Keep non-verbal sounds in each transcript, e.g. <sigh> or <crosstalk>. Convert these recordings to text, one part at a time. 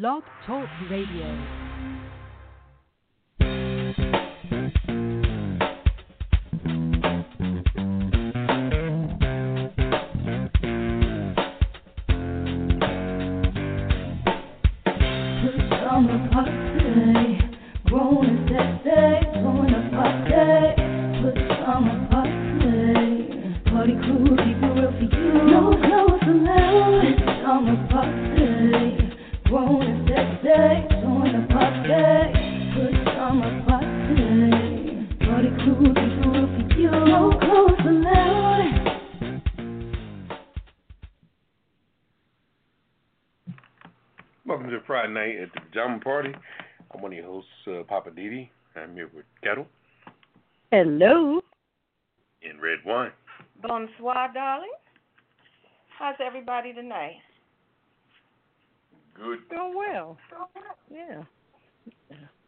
Blog Talk Radio. DD. I'm here with Ketel Hello. In Redwine. Bonsoir, darling. How's everybody tonight? Good. Doing well. Yeah.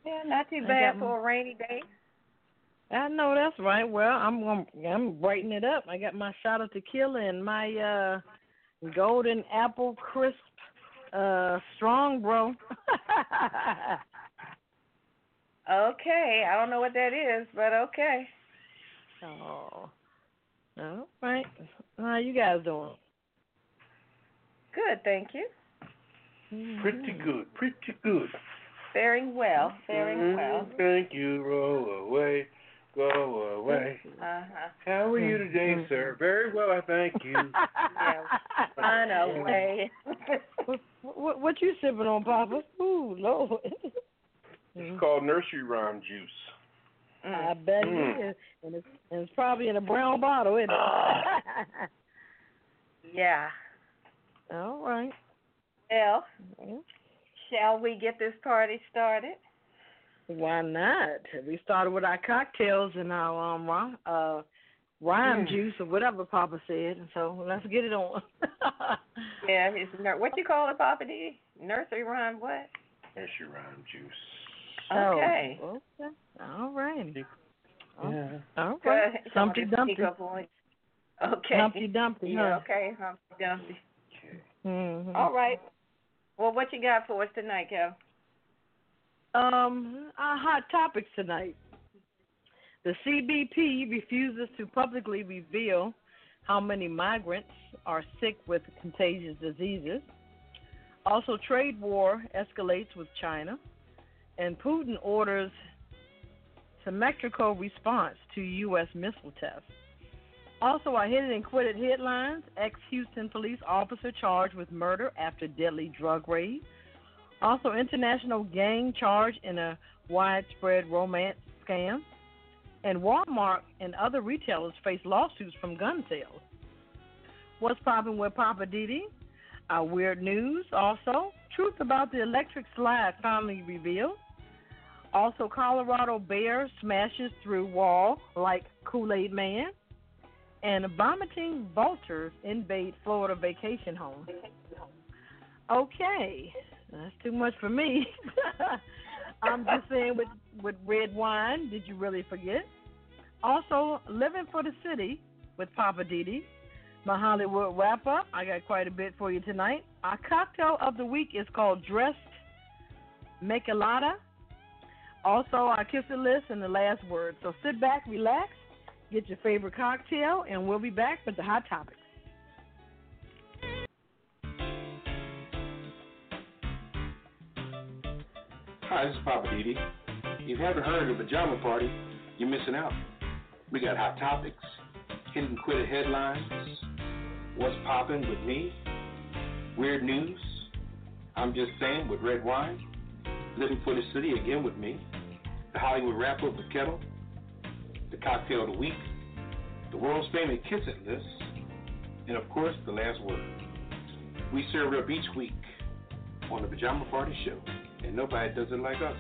Yeah, not too bad got for a rainy day. I know that's right. Well, I'm gonna I'm brightening it up. I got my shot of tequila and my uh golden apple crisp uh strong bro. <laughs> Okay, I don't know what that is, but okay. oh. All right. How you guys doing? Good, thank you. Pretty good. Pretty good. Faring well, faring well. Mm, Thank you. Roll away. Go away. Uh huh. How are you today, sir? Very well, I thank you. Run away. what, what what you sipping on, Papa? Ooh, Lord. It's called nursery rhyme juice. I bet Mm. it is. And it's, and it's probably in a brown bottle, isn't it? <laughs> yeah. All right. Well, Well, shall we get this party started? Why not? We started with our cocktails and our um uh rhyme Mm. juice or whatever Papa said, and so let's get it on. <laughs> Yeah, it's nur- what you call it, Papa D? Nursery rhyme what? Nursery rhyme juice. Okay. Oh, okay. All right. Yeah. All Good. right. Humpty Dumpty. speaker. Okay. Humpty Dumpty. Yeah, okay, Humpty Dumpty. Mm-hmm. All right. Well, what you got for us tonight, Kel? Um, our hot topics tonight. The CBP refuses to publicly reveal how many migrants are sick with contagious diseases. Also, trade war escalates with China, and Putin orders symmetrical response to U.S. missile tests. Also, I hit it and quit it headlines: ex-Houston police officer charged with murder after deadly drug raid. Also, international gang charged in a widespread romance scam. And Walmart and other retailers face lawsuits from gun sales. What's popping with Poppa DD? Our weird news. Also, truth about the electric slide finally revealed. Also, Colorado bear smashes through wall like Kool Aid Man. And vomiting vultures invade Florida vacation home. Okay, that's too much for me. <laughs> I'm just saying with with red wine, did you really forget? Also, living for the city with Poppa DD. My Hollywood wrap up. I got quite a bit for you tonight. Our cocktail of the week is called Dressed Michelada. Also, our kisser list and the last word. So sit back, relax, get your favorite cocktail, and we'll be back with the hot topics. Hi, this is Poppa DD. If you haven't heard of the Pajama Party, you're missing out. We got hot topics, hidden quitter headlines, what's popping with me, weird news, I'm just saying with red wine, living for the city again with me, the Hollywood wrap up with Ketel, the cocktail of the week, the world's famous kiss it list, and of course the last word. We serve up each week on the Pajama Party Show, and nobody does it like us.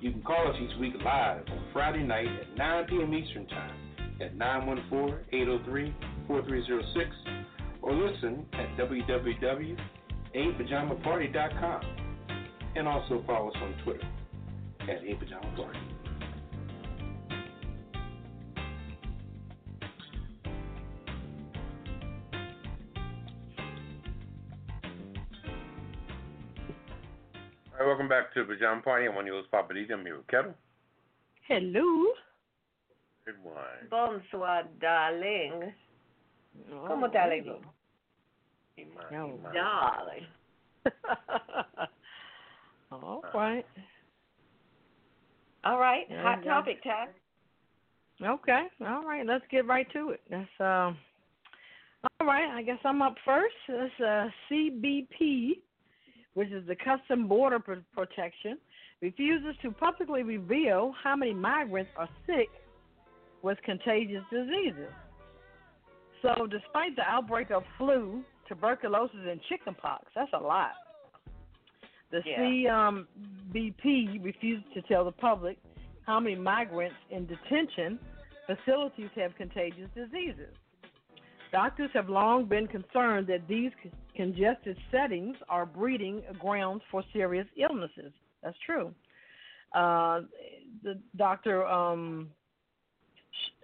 You can call us each week live on Friday night at 9 p.m. Eastern Time at 914-803-4306 or listen at www.apajamaparty.com and also follow us on Twitter at apajamaparty. All right, welcome back to the Pajama Party. I'm one of your hosts, Papa D. I'm here with Ketel. Hello. Good one. Bonsoir, darling. ¿Cómo te alegro? Iman, No. Darling. <laughs> All right. All right, Yeah, hot topic time. Okay. All right. Let's get right to it. That's um. All right. I guess I'm up first. It's uh, CBP, which is the Custom Border Pro- Protection, refuses to publicly reveal how many migrants are sick with contagious diseases. So, despite the outbreak of flu, tuberculosis, and chickenpox, that's a lot. The. CBP refused to tell the public how many migrants in detention facilities have contagious diseases. Doctors have long been concerned that these congested settings are breeding grounds for serious illnesses. That's true. Uh, the Dr. Um,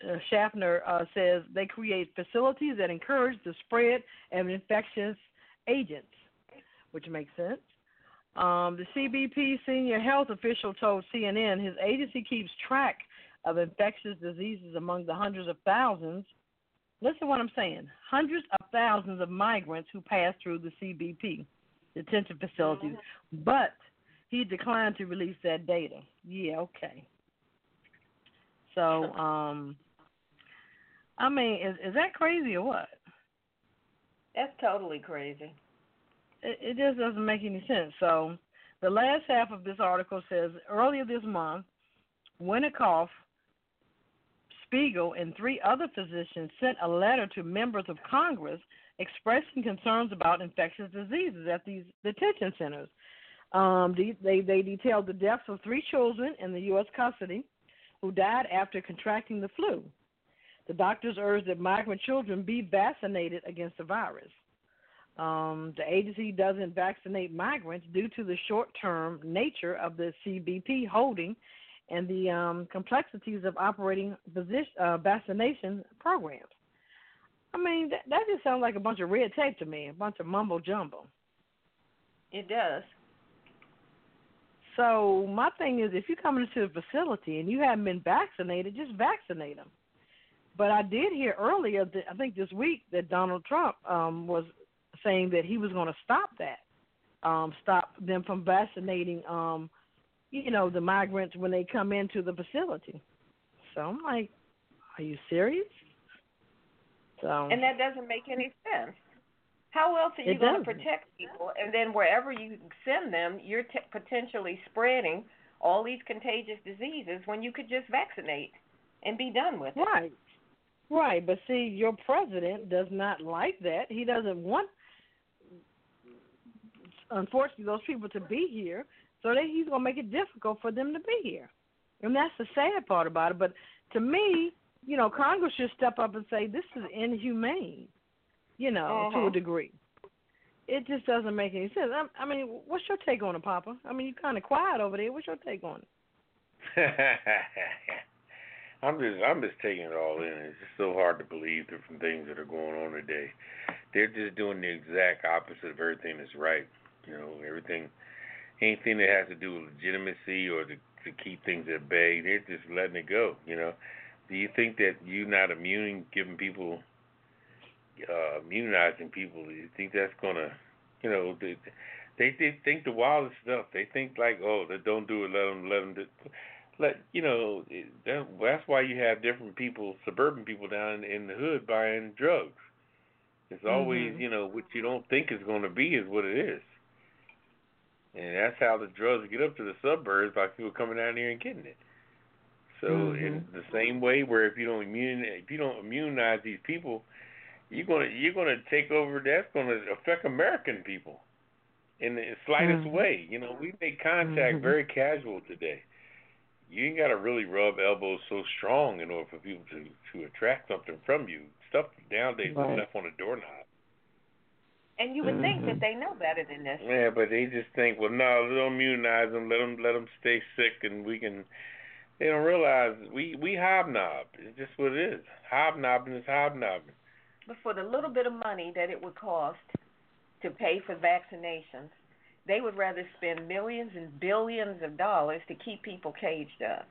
uh, Schaffner uh, says they create facilities that encourage the spread of infectious agents, which makes sense. Um, the CBP senior health official told CNN his agency keeps track of infectious diseases among the hundreds of thousands. Listen to what I'm saying. Hundreds of thousands of migrants who pass through the CBP detention facilities, but he declined to release that data. Yeah, okay. So, um, I mean, is is that crazy or what? That's totally crazy. It, just doesn't make any sense. So the last half of this article says earlier this month, Winnicott, Spiegel, and three other physicians sent a letter to members of Congress expressing concerns about infectious diseases at these detention centers. Um, they, they, they detailed the deaths of three children in the U.S. custody who died after contracting the flu. The doctors urged that migrant children be vaccinated against the virus. Um, the agency doesn't vaccinate migrants due to the short term nature of the CBP holding and the um, complexities of operating position, uh, vaccination programs. I mean, that, that just sounds like a bunch of red tape to me, a bunch of mumbo jumbo. It does. So, my thing is if you come into the facility and you haven't been vaccinated, just vaccinate them. But I did hear earlier, that, I think this week, that Donald Trump um, was saying that he was going to stop that, um, stop them from vaccinating, um, you know, the migrants when they come into the facility. So I'm like, are you serious? So And that doesn't make any sense. How else are you going to protect people? And then wherever you send them, you're t- potentially spreading all these contagious diseases when you could just vaccinate and be done with it. Right. Right, but see, your president does not like that. He doesn't want, unfortunately, those people to be here. So that he's gonna make it difficult for them to be here, and that's the sad part about it. But to me, you know, Congress should step up and say this is inhumane. You know, to a Mhm. degree. It just doesn't make any sense. I, I mean, what's your take on it, Papa? I mean, you're kind of quiet over there. What's your take on it? <laughs> I'm just I'm just taking it all in. It's just so hard to believe different things that are going on today. They're just doing the exact opposite of everything that's right. You know, everything anything that has to do with legitimacy or to to keep things at bay, they're just letting it go, you know. Do you think that you're not immune giving people uh immunizing people, do you think that's gonna you know, they they, they think the wildest stuff. They think like, oh, they don't do it, let them let them do let you know that, that's why you have different people, suburban people down in the hood buying drugs. It's always Mhm. you know what you don't think is going to be is what it is, and that's how the drugs get up to the suburbs by people coming down here and getting it. So in Mhm. the same way, where if you don't immune if you don't immunize these people, you're gonna you're gonna take over. That's gonna affect American people in the slightest Mhm. way. You know, we make contact Mhm. very casual today. You ain't got to really rub elbows so strong in order for people to to attract something from you. Stuff nowadays Right. is left on a doorknob. And you would think Mhm. that they know better than this. Yeah, but they just think, well, no, don't immunize them. Let them let them stay sick, and we can. They don't realize we we hobnob. It's just what it is. Hobnobbing is hobnobbing. But for the little bit of money that it would cost to pay for vaccinations, They would rather spend millions and billions of dollars to keep people caged up.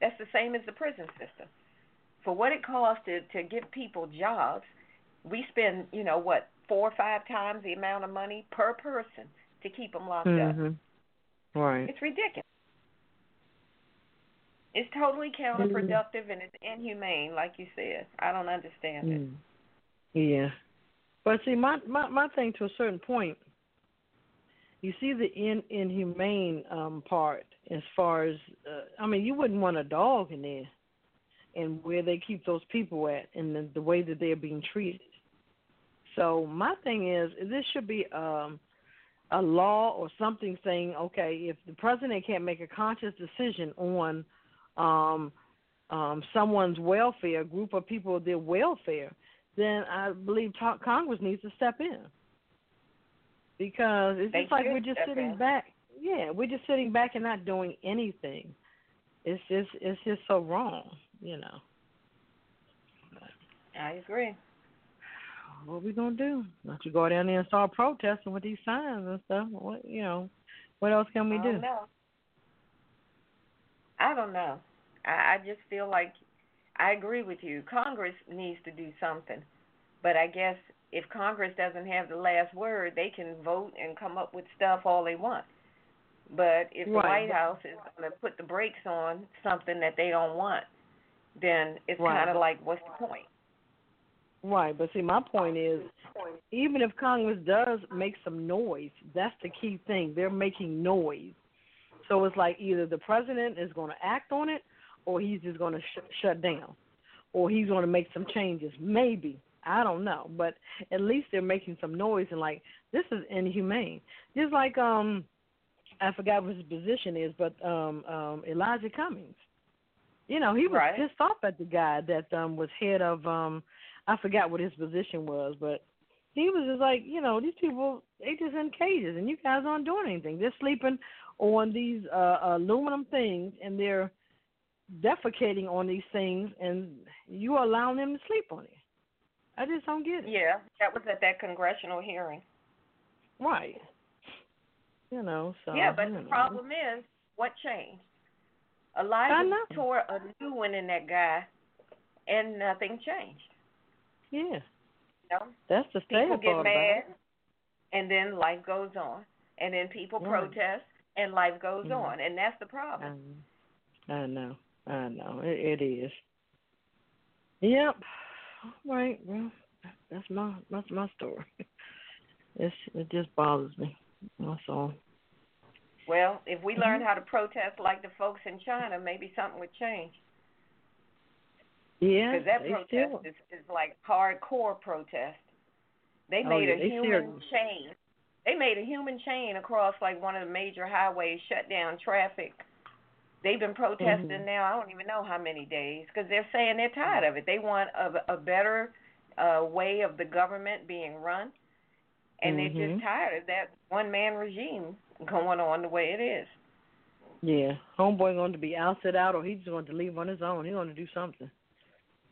That's the same as the prison system. For what it costs to to give people jobs, we spend, you know, what, four or five times the amount of money per person to keep them locked Mhm. up. Right. It's ridiculous. It's totally counterproductive and it's inhumane, like you said. I don't understand it. Mm. Yeah. But see, my, my my thing to a certain point, you see the in inhumane um part as far as uh, I mean, you wouldn't want a dog in there, and where they keep those people at, and the, the way that they're being treated. So my thing is, this should be um a law or something saying, okay, if the president can't make a conscious decision on um um someone's welfare, a group of people their welfare, then I believe ta- Congress needs to step in because it's They just like we're just sitting in. back. Yeah, we're just sitting back and not doing anything. It's just it's just so wrong, you know. I agree. What we gonna do? Not you go down there and start protesting with these signs and stuff. What you know? What else can we I do? don't know. I don't know. I, I just feel like I agree with you. Congress needs to do something. But I guess if Congress doesn't have the last word, they can vote and come up with stuff all they want. But if the White House is going to put the brakes on something that they don't want, then it's Right, kind of like, what's the point? Right, but see, my point is, even if Congress does make some noise, that's the key thing. They're making noise. So it's like either the president is going to act on it, or he's just going to sh- shut down, or he's going to make some changes. Maybe I don't know, but at least they're making some noise and like this is inhumane. Just like um, I forgot what his position is, but um, um, Elijah Cummings. You know, he was Right. pissed off at the guy that um was head of um I forgot what his position was, but he was just like, you know, these people they just in cages and you guys aren't doing anything. They're sleeping on these uh aluminum things and they're defecating on these things and you are allowing them to sleep on it. I just don't get it. Yeah, that was at that congressional hearing. Right. You know, so yeah, but the know. problem is, what changed? Elijah tore a new one in that guy, and nothing changed. Yeah. You know, That's the sad people get mad, and then life goes on, and then people Right. protest, and life goes on, and that's the problem. I, I know. I know. It, it is. Yep. All right. Well, that's my that's my story. <laughs> It's it just bothers me. That's all. Well, if we Mm-hmm. learned how to protest like the folks in China, maybe something would change. Yeah. Because that protest is, is like hardcore protest. They Oh, made yeah, a they human serious. chain. They made a human chain across like one of the major highways, shut down traffic. They've been protesting Mhm. now. I don't even know how many days because they're saying they're tired of it. They want a, a better uh, way of the government being run, and they're Mhm. just tired of that one man regime going on the way it is. yeah. Homeboy going to be ousted out, or he's going to leave on his own. He's going to do something.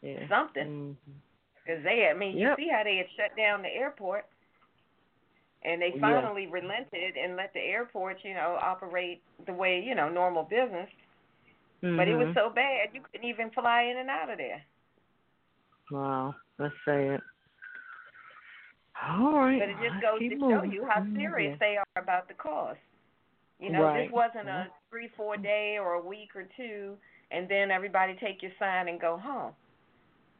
Yeah. Something. Mhm. They, I mean, Yep. you see how they had shut down the airport, and they Yeah. finally relented and let the airport, you know, operate the way you know normal business. But it was Mhm. so bad you couldn't even fly in and out of there. Wow. Let's say it. All right. But it just goes to show moving. you how Mhm. serious they are about the cause. You know, Right. this wasn't a three, four day or a week or two, and then everybody take your sign and go home.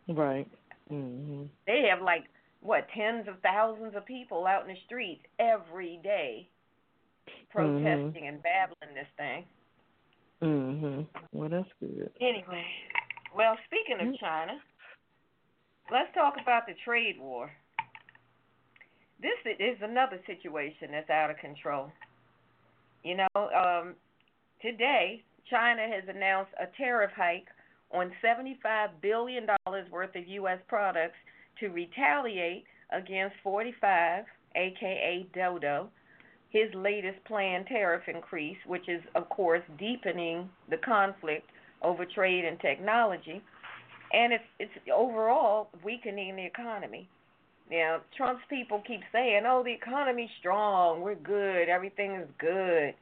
Right. Mhm. They have like what tens of thousands of people out in the streets every day protesting and babbling this thing. Mhm. Well, that's good. Anyway, well, speaking of Mm. China, let's talk about the trade war. This is another situation that's out of control. You know, um, today China has announced a tariff hike on $75 billion worth of U.S. products to retaliate against 45, aka Dodo, his latest planned tariff increase, which is, of course, deepening the conflict over trade and technology, and it's it's overall weakening the economy. Now, Trump's people keep saying, "Oh, the economy's strong. We're good. Everything is good.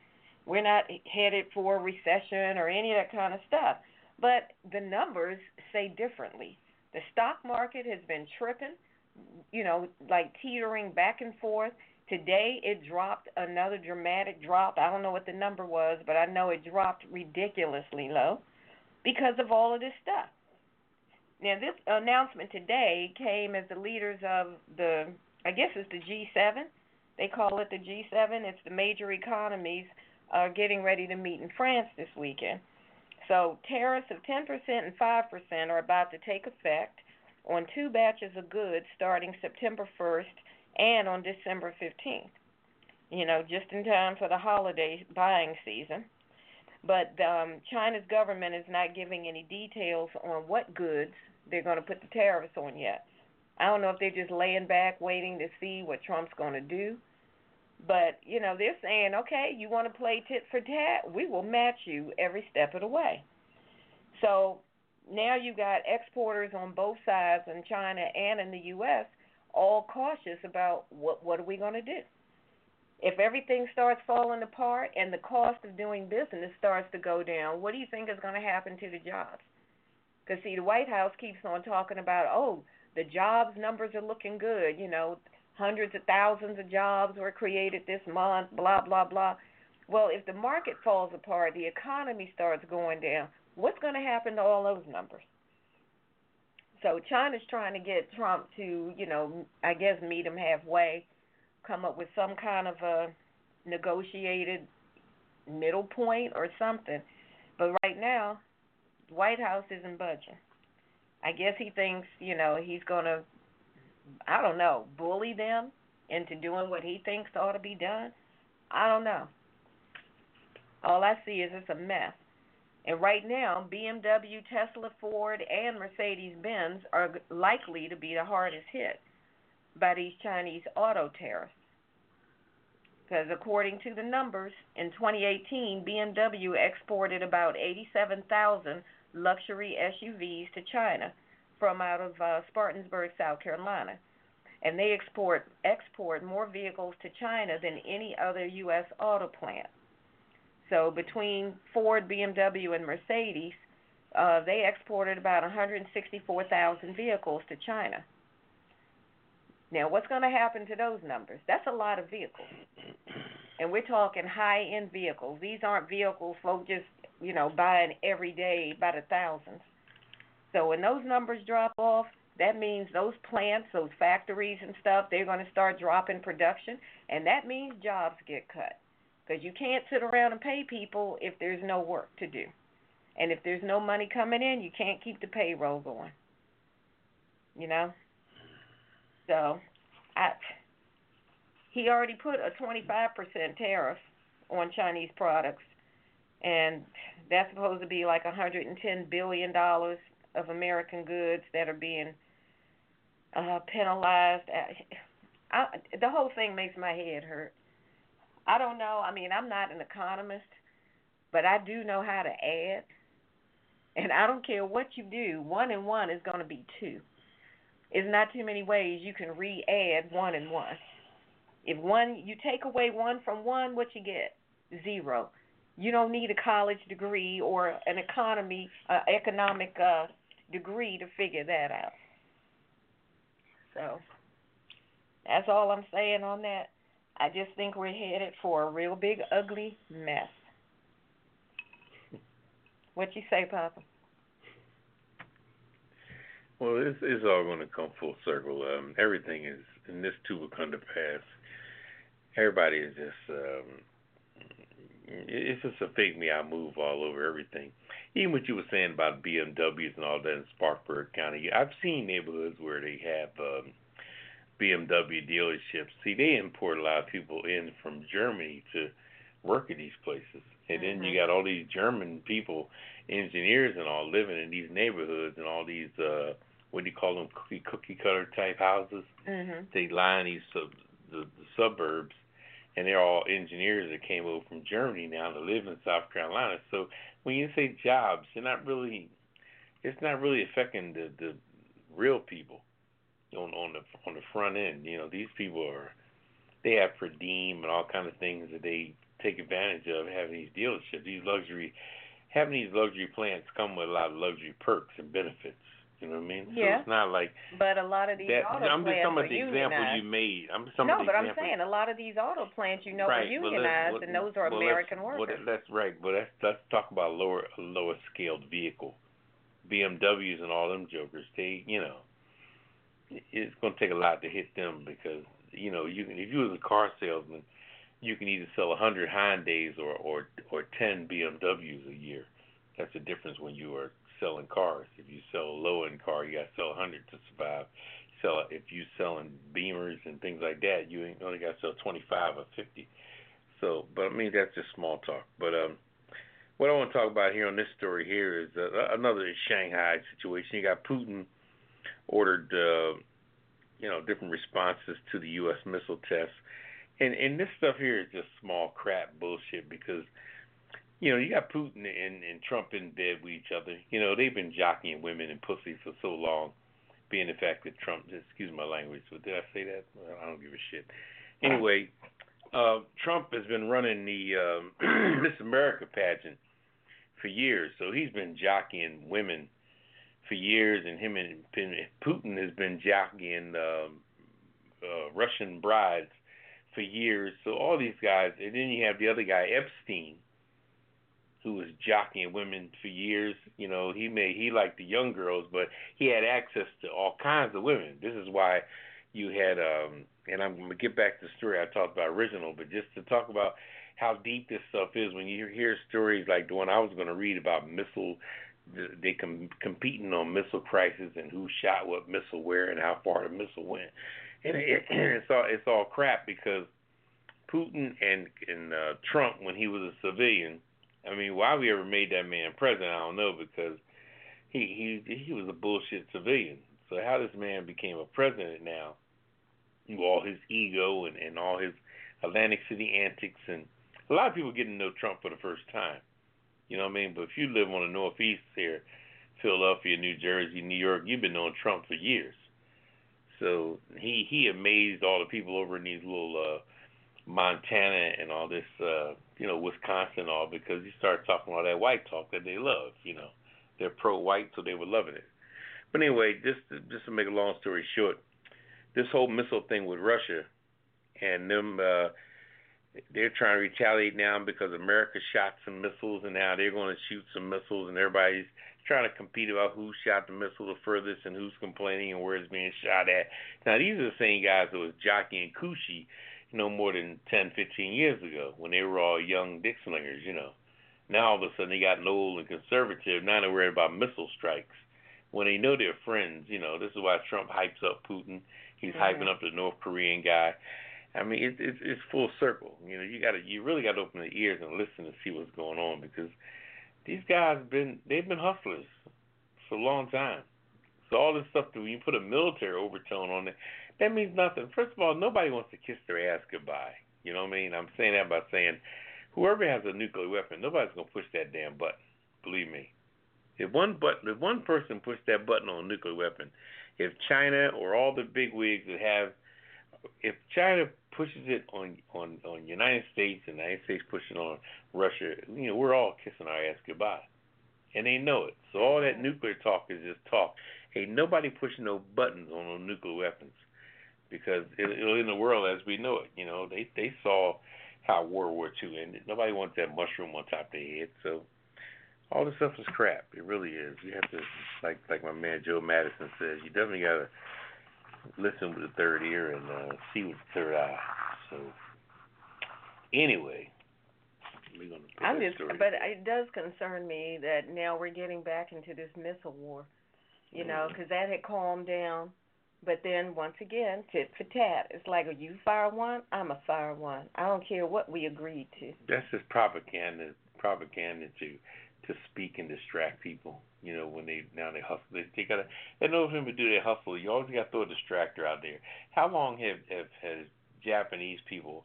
We're not headed for a recession or any of that kind of stuff." But the numbers say differently. The stock market has been tripping, you know, like teetering back and forth. Today it dropped another dramatic drop. I don't know what the number was, but I know it dropped ridiculously low because of all of this stuff. Now, this announcement today came as the leaders of the, I guess it's the G7. They call it the G7. It's the major economies are getting ready to meet in France this weekend. So tariffs of 10% and 5% are about to take effect on two batches of goods starting September 1st and on December 15th. You know, just in time for the holiday buying season. But um, China's government is not giving any details on what goods they're going to put the tariffs on yet. I don't know if they're just laying back waiting to see what Trump's going to do. But, you know, they're saying, okay, you want to play tit for tat? We will match you every step of the way. So now you've got exporters on both sides in China and in the U.S. all cautious about what what are we going to do. If everything starts falling apart and the cost of doing business starts to go down, what do you think is going to happen to the jobs? Because see, the White House keeps on talking about, oh, the jobs numbers are looking good. You know, hundreds of thousands of jobs were created this month. Blah blah blah. Well, if the market falls apart, the economy starts going down. What's going to happen to all those numbers? So China's trying to get Trump to, you know, I guess meet him halfway, come up with some kind of a negotiated middle point or something. But right now, White House isn't budging. I guess he thinks, you know, he's going to, I don't know, bully them into doing what he thinks ought to be done. I don't know. All I see is it's a mess. And right now, BMW, Tesla, Ford, and Mercedes Benz are likely to be the hardest hit by these Chinese auto tariffs. Because according to the numbers, in 2018, BMW exported about 87,000 luxury SUVs to China from out of uh, Spartanburg, South Carolina. And they export export more vehicles to China than any other US auto plant. So between Ford, BMW and Mercedes, uh, they exported about 164,000 vehicles to China. Now, what's going to happen to those numbers? That's a lot of vehicles. And we're talking high end vehicles. These aren't vehicles folks just you know, buying every day by the thousands. So when those numbers drop off, that means those plants, those factories and stuff, they're going to start dropping production, and that means jobs get cut. Because you can't sit around and pay people if there's no work to do. And if there's no money coming in, you can't keep the payroll going. You know? So, I he already put a 25% tariff on Chinese products and that's supposed to be like 110 billion dollars of American goods that are being uh, penalized. I, the whole thing makes my head hurt. I don't know. I mean, I'm not an economist, but I do know how to add. And I don't care what you do, one and one is going to be two. It's not too many ways you can re-add one and one. If one you take away one from one, what you get? Zero. You don't need a college degree or an economy uh, economic uh, degree to figure that out. So that's all I'm saying on that. I just think we're headed for a real big ugly mess. What you say, Papa? Well, it's, it's all going to come full circle. Um, everything is, and this too will come to pass. Everybody is just um, it's just a fake me out move all over everything. Even what you were saying about BMWs and all that in Spartanburg County, I've seen neighborhoods where they have um, BMW dealerships. See, they import a lot of people in from Germany to work at these places, and then you Mhm. got all these German people, engineers and all, living in these neighborhoods and all these uh, what do you call them, cookie cookie cutter type houses. Mhm. They line these sub, the, the suburbs and they're all engineers that came over from Germany now to live in South Carolina. So when you say jobs, you're not really it's not really affecting the the real people. on on the on the front end. You know, these people are they have per diem and all kind of things that they take advantage of having these dealerships. These luxury having these luxury plants come with a lot of luxury perks and benefits. You know what I mean? Yeah. So it's not like But a lot of these that. auto I'm just plants talking are about the example unionized. you made. I'm just talking no, about but the I'm saying a lot of these auto plants, you know, right, are unionized, well, and those are well, American let's, workers. Well, that's right, but let's let's talk about lower lower scaled vehicle, BMWs and all them jokers. They, you know, it's going to take a lot to hit them because you know you can if you was a car salesman, you can either sell a hundred Hyundai's or or or ten BMWs a year. That's the difference when you are selling cars. If you sell a low end car, you got to sell hundred to survive. Sell if you selling Beamers and things like that, you ain't only got to sell twenty five or fifty. So, but I mean that's just small talk. But um, what I want to talk about here on this story here is uh, another Shanghai situation. You got Putin ordered, uh, you know, different responses to the U.S. missile tests, and and this stuff here is just small crap bullshit because. You know, you got Putin and, and Trump in bed with each other. You know, they've been jockeying women and pussy for so long, being the fact that Trump, excuse my language, but did I say that? Well, I don't give a shit. Anyway, uh, Trump has been running the um, <clears throat> Miss America pageant for years, so he's been jockeying women for years, and him and Putin has been jockeying um, uh, Russian brides for years. So all these guys, and then you have the other guy Epstein, who was jockeying women for years. You know, he made he liked the young girls, but he had access to all kinds of women. This is why you had um and I'm gonna get back to the story I talked about original, but just to talk about how deep this stuff is when you hear stories like the one I was to read about missile they com- competing on missile crisis and who shot what missile where and how far the missile went. And it, <clears throat> it's all it's all crap because Putin and and uh, Trump when he was a civilian. I mean, why we ever made that man president, I don't know because he he he was a bullshit civilian. So how this man became a president now, with all his ego and and all his Atlantic City antics and a lot of people getting to know Trump for the first time. You know what I mean? But if you live on the Northeast here, Philadelphia, New Jersey, New York, you've been knowing Trump for years. So he he amazed all the people over in these little uh Montana and all this uh you know, Wisconsin all because he started talking all that white talk that they love, you know. They're pro white so they were loving it. But anyway, just to, just to make a long story short, this whole missile thing with Russia and them uh they're trying to retaliate now because America shot some missiles and now they're going to shoot some missiles and everybody's trying to compete about who shot the missile the furthest and who's complaining and where it's being shot at. Now these are the same guys that was jockeying Coochie no more than 10, 15 years ago when they were all young dick slingers, you know. Now all of a sudden they got old and conservative. Now they're worried about missile strikes when they know they're friends. You know, this is why Trump hypes up Putin. He's Mhm. hyping up the North Korean guy. I mean, it's it's it's full circle. You know, you got to you really got to open the ears and listen to see what's going on because these guys been they've been hustlers for a long time. So all this stuff that when you put a military overtone on it, that means nothing. First of all, nobody wants to kiss their ass goodbye. You know what I mean? I'm saying that by saying whoever has a nuclear weapon, nobody's gonna push that damn button. Believe me. If one button, if one person pushed that button on a nuclear weapon, if China or all the big wigs that have, if China pushes it on on on United States and the United States pushing on Russia, you know, we're all kissing our ass goodbye, and they know it. So all that nuclear talk is just talk. Ain't nobody pushing no buttons on no nuclear weapons because it, it, in the world as we know it, you know, they they saw how World War II ended. Nobody wants that mushroom on top of their head. So all this stuff is crap. It really is. You have to, like like my man Joe Madison says, you definitely gotta listen with the third ear and uh, see with the third eye. So anyway, we're gonna put I'm just, story. but it does concern me that now we're getting back into this missile war. You know, Mhm. because that had calmed down, but then once again, tit for tat. It's like, you fire one, I'm a fire one. I don't care what we agreed to. That's just propaganda, propaganda to to speak and distract people. You know, when they now they hustle, they, they gotta. For them to do their hustle, you always gotta throw a distractor out there. How long have have has Japanese people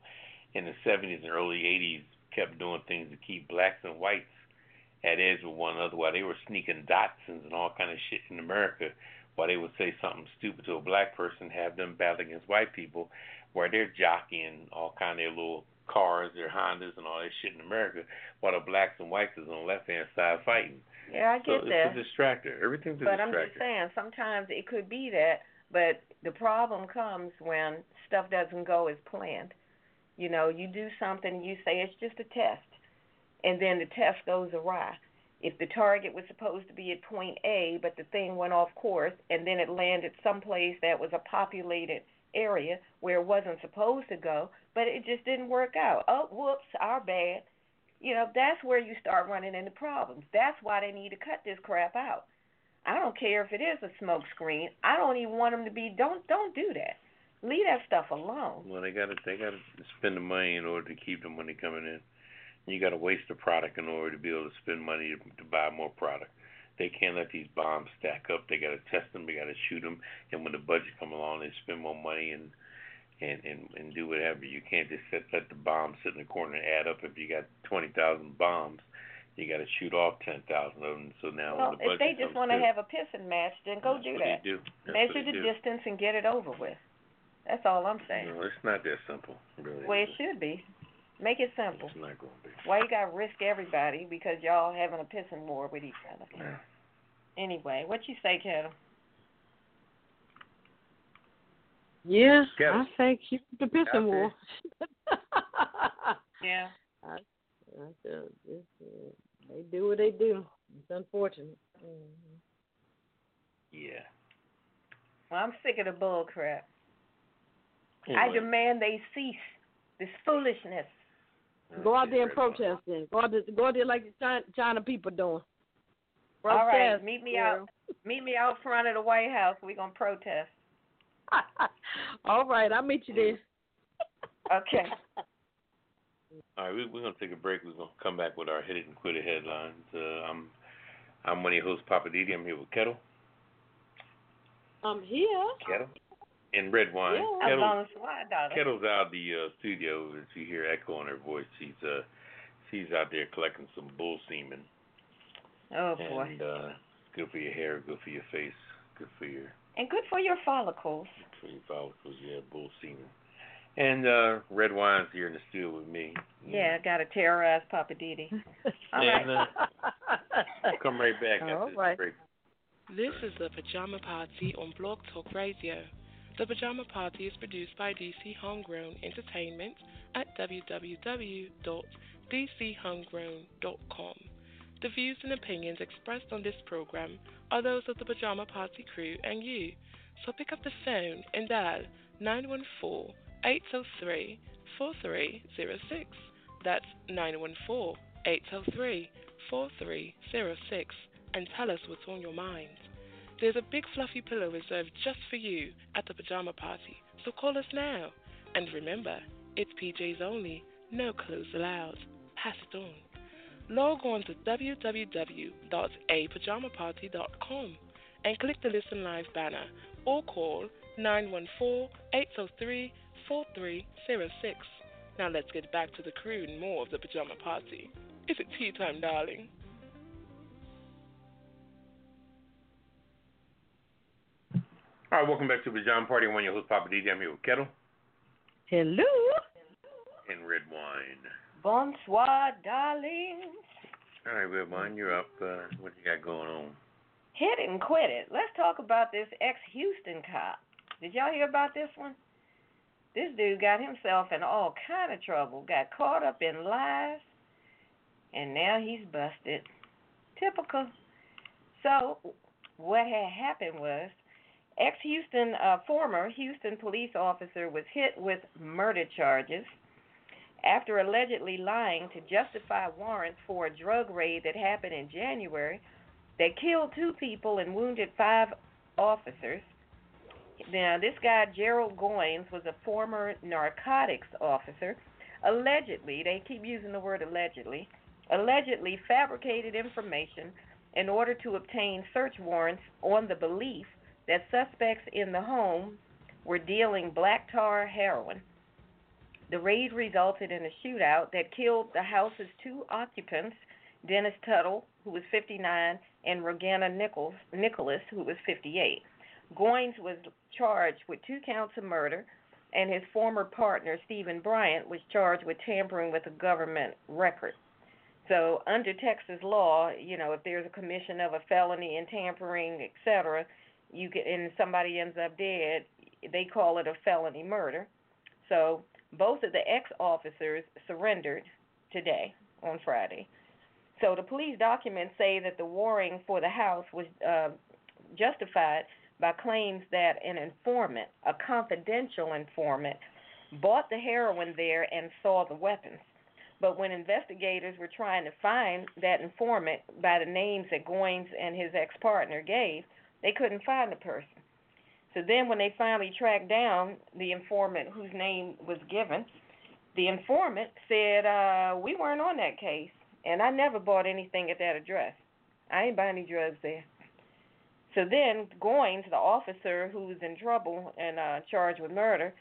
in the '70s and early '80s kept doing things to keep blacks and whites at edge with one another while they were sneaking Datsuns and all kind of shit in America, While they would say something stupid to a black person, have them battle against white people, where they're jockeying all kind of little cars, their Hondas, and all that shit in America, while the blacks and whites is on the left hand side fighting. Yeah, I get so that. it's a distractor. Everything's a But distractor. But I'm just saying, sometimes it could be that, but the problem comes when stuff doesn't go as planned. You know, you do something, you say it's just a test, and then the test goes awry. If the target was supposed to be at point A, but the thing went off course, and then it landed someplace that was a populated area where it wasn't supposed to go, but it just didn't work out. Oh, whoops, our bad. You know, that's where you start running into problems. That's why they need to cut this crap out. I don't care if it is a smoke screen. I don't even want them to be. Don't don't do that. Leave that stuff alone. Well, they gotta they gotta spend the money in order to keep the money coming in. You gotta waste the product in order to be able to spend money to, to buy more product. They can't let these bombs stack up. They gotta test them. They gotta shoot them. And when the budget come along, they spend more money and and and and do whatever. You can't just sit, let the bombs sit in the corner and add up. If you got twenty thousand bombs, you got to shoot off ten thousand of them. So now Well, the if they just want to have a pissing match, then go do that. Do. Measure the do. distance and get it over with. That's all I'm saying. No, it's not that simple. Really. Well, it should be. Make it simple. It's not going to be. Why you got to risk everybody because y'all having a pissing war with each other? Yeah. Anyway, what you say, Ketel? Yeah, Get I it. say keep the Out pissing war. <laughs> Yeah. I, I, uh, it's, uh, they do what they do. It's unfortunate. hmm Yeah. Well, I'm sick of the bull crap. I demand they cease this foolishness. Go out there and protest then. Go out there, go out there like the China, China people doing. All right, meet me girl. out. Meet me out front of the White House. We're gonna protest. <laughs> All right, I'll meet you there. Okay. <laughs> All right, we, we're gonna take a break. We're gonna come back with our hit it and quit it headlines. Uh, I'm I'm one of your hosts, Poppa DD. I'm here with Ketel. I'm here. Ketel. And Redwine. Yeah. As Ketel, long as why, daughter? Ketel's out of the uh, studio. As you hear echo in her voice, she's uh she's out there collecting some bull semen. Oh boy. And uh, good for your hair, good for your face, good for your And good for your follicles. for your follicles. Yeah, bull semen. And uh, Redwine's here in the studio with me. Yeah, gotta terrorize Poppa DD. <laughs> All And, right. uh, come right back All after this break. This is the Pajama Party on Blog Talk Radio. The Pajama Party is produced by DC Homegrown Entertainment at www.dchomegrown.com. The views and opinions expressed on this program are those of the Pajama Party crew and you. So pick up the phone and dial 914 803 4306. That's 914 803 4306 and tell us what's on your mind. There's a big fluffy pillow reserved just for you at the pajama party, so call us now. And remember, it's PJs only, no clothes allowed. Pass it on. Log on to www.apajamaparty.com and click the Listen Live banner or call 914 803 4306. Now let's get back to the crew and more of the pajama party. Is it tea time, darling? All right, welcome back to the John Party. I'm your host, Papa DJ. I'm here with Ketel Hello. and Red Wine. Bonsoir, darlings. All right, Redwine, you're up. Uh, what you got going on? Hit it and quit it. Let's talk about this ex Houston cop. Did y'all hear about this one? This dude got himself in all kind of trouble, got caught up in lies, and now he's busted. Typical. So, what had happened was, ex Houston, uh, former Houston police officer was hit with murder charges after allegedly lying to justify warrants for a drug raid that happened in January that killed two people and wounded five officers. Now, this guy, Gerald Goins, was a former narcotics officer. Allegedly, they keep using the word allegedly, allegedly fabricated information in order to obtain search warrants on the belief that suspects in the home were dealing black tar heroin. The raid resulted in a shootout that killed the house's two occupants, Dennis Tuttle, who was 59, and Rhogena Nichols, Nicholas, who was 58. Goins was charged with two counts of murder, and his former partner, Steven Bryant, was charged with tampering with a government record. So, under Texas law, you know, if there's a commission of a felony and tampering, etc., you can, and somebody ends up dead, they call it a felony murder. So, both of the ex-officers surrendered today on Friday. So, the police documents say that the warring for the house was uh, justified by claims that an informant, a confidential informant, bought the heroin there and saw the weapons. But when investigators were trying to find that informant by the names that Goines and his ex partner gave, they couldn't find the person. So then, when they finally tracked down the informant whose name was given, the informant said, uh, We weren't on that case, and I never bought anything at that address. I ain't buying any drugs there. So then Goines, the officer who was in trouble and uh, charged with murder,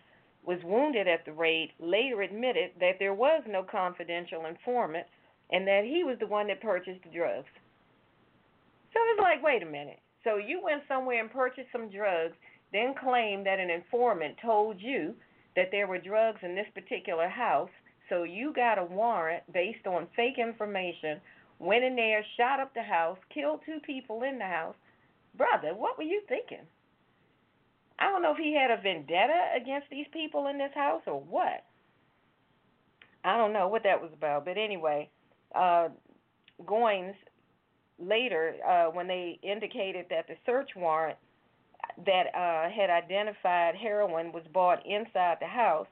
was wounded at the raid, later admitted that there was no confidential informant and that he was the one that purchased the drugs. So it's like, wait a minute. So you went somewhere and purchased some drugs, then claimed that an informant told you that there were drugs in this particular house, so you got a warrant based on fake information, went in there, shot up the house, killed two people in the house, brother, what were you thinking? I don't know if he had a vendetta against these people in this house or what. I don't know what that was about, but anyway, uh, Goines later, uh, when they indicated that the search warrant that uh, had identified heroin was bought inside the house,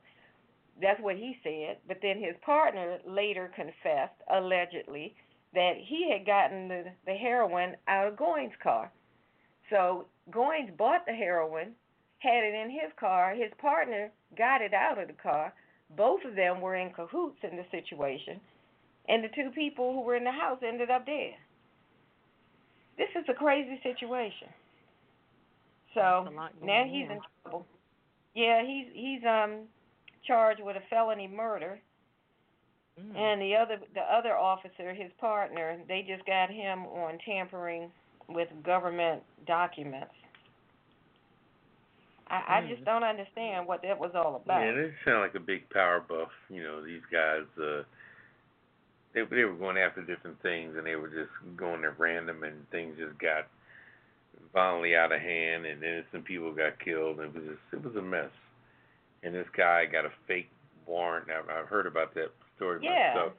that's what he said. But then his partner later confessed, allegedly, that he had gotten the, the heroin out of Goines' car. So Goines bought the heroin, had it in his car. His partner got it out of the car. Both of them were in cahoots in the situation, and the two people who were in the house ended up dead. This is a crazy situation. So now he's in trouble. Yeah, he's he's um charged with a felony murder. Mm. And the other the other officer, his partner, they just got him on tampering with government documents. I, I Mm. just don't understand what that was all about. Yeah, they sound like a big power buff. You know, these guys. uh They they were going after different things, and they were just going at random, and things just got violently out of hand, and innocent people got killed. And it was just it was a mess. And this guy got a fake warrant. I've, I've heard about that story Yeah. myself.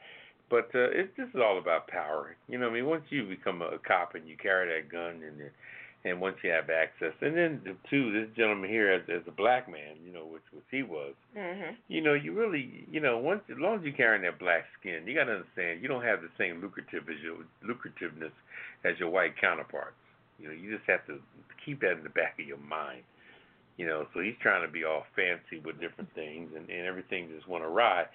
But uh, it's this is all about power. You know, what I mean, once you become a, a cop and you carry that gun, and and once you have access, and then the two, this gentleman here as as a black man, you know, which which he was, Mhm. you know, you really, you know, once as long as you're carrying that black skin, you got to understand you don't have the same lucrative as your lucrativeness as your white counterparts. You know, you just have to keep that in the back of your mind. You know, so he's trying to be all fancy with different things, and and everything just went awry,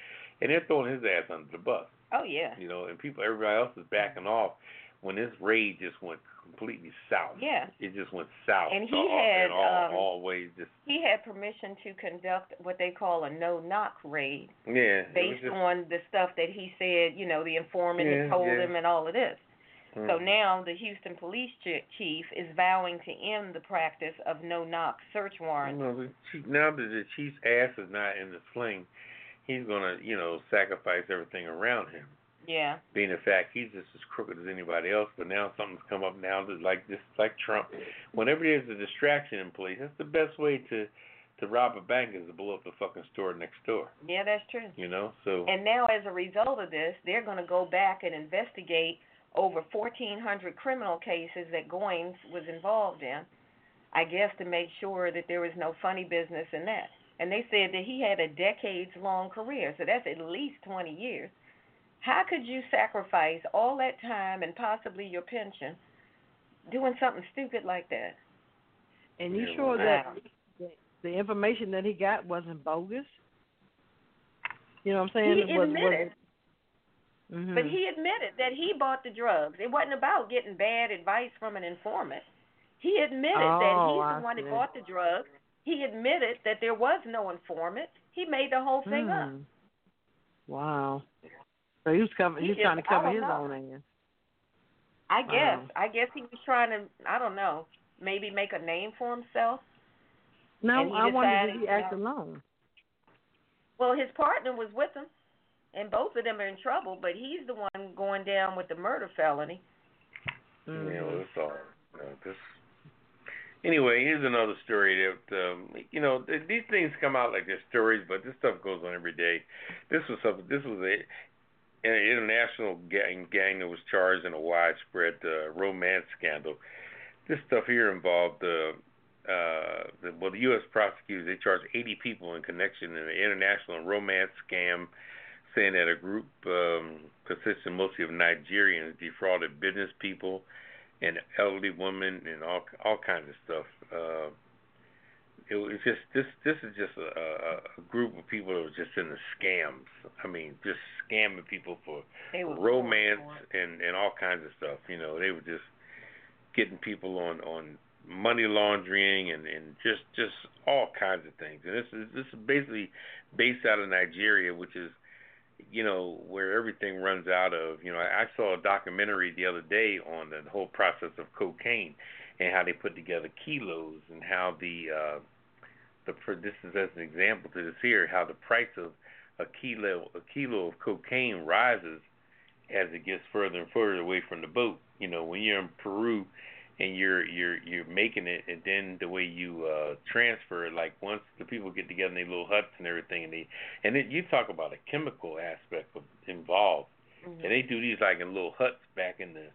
and they're throwing his ass under the bus. Oh yeah. You know, and people, everybody else is backing off when this raid just went completely south. Yeah. It just went south. And he all, had, all, um, all ways just He had permission to conduct what they call a no knock raid yeah. based just, on the stuff that he said, you know, the informant Yeah, had told yeah. him and all of this. So mm. now the Houston police chief is vowing to end the practice of no knock search warrants. No, the chief, now that the chief's ass is not in the sling, he's gonna, you know, sacrifice everything around him. Yeah. Being the fact he's just as crooked as anybody else, but now something's come up now that like just like Trump. Whenever there's a distraction in place, that's the best way to to rob a bank is to blow up the fucking store next door. Yeah, that's true. You know, so And now, as a result of this, they're going to go back and investigate over 1,400 criminal cases that Goines was involved in. I guess to make sure that there was no funny business in that. And they said that he had a decades long career, so that's at least 20 years. How could you sacrifice all that time and possibly your pension doing something stupid like that? And you Yeah, sure well, that the, the information that he got wasn't bogus? You know what I'm saying? He was, admitted. Was, hmm But he admitted that he bought the drugs. It wasn't about getting bad advice from an informant. He admitted that Oh, he's I the one that bought the drugs. He admitted that there was no informant. He made the whole thing up. Hmm. Wow. So he was cover, He he was just- trying to cover his know. own ass. I guess. Wow. I guess he was trying to. I don't know. maybe make a name for himself. No, I wonder decided, did he you act know- alone? Well, his partner was with him, and both of them are in trouble. But he's the one going down with the murder felony. You Mhm. know, it's all you know, this. Anyway, here's another story that um, you know th- these things come out like they're stories, but this stuff goes on every day. This was something. This was a an international gang gang that was charged in a widespread uh, romance scandal. This stuff here involved uh, uh, the, well, the U.S. prosecutors they charged 80 people in connection in an international romance scam, saying that a group um, consisting mostly of Nigerians defrauded business people and elderly women and all all kinds of stuff. Uh, it was just this this is just a, a, a group of people that were just in the scams. I mean, just scamming people for romance going for it. and and all kinds of stuff. You know, they were just getting people on on money laundering and and just just all kinds of things. And this is this is basically based out of Nigeria, which is you know where everything runs out of. You know, I, I saw a documentary the other day on the whole process of cocaine and how they put together kilos and how the uh the this is as an example to this here how the price of a kilo a kilo of cocaine rises as it gets further and further away from the boat. You know, when you're in Peru and you're you're you're making it and then the way you uh transfer it, like once the people get together in their little huts and everything and they and then you talk about a chemical aspect of involved. Mhm. And they do these like in little huts back in the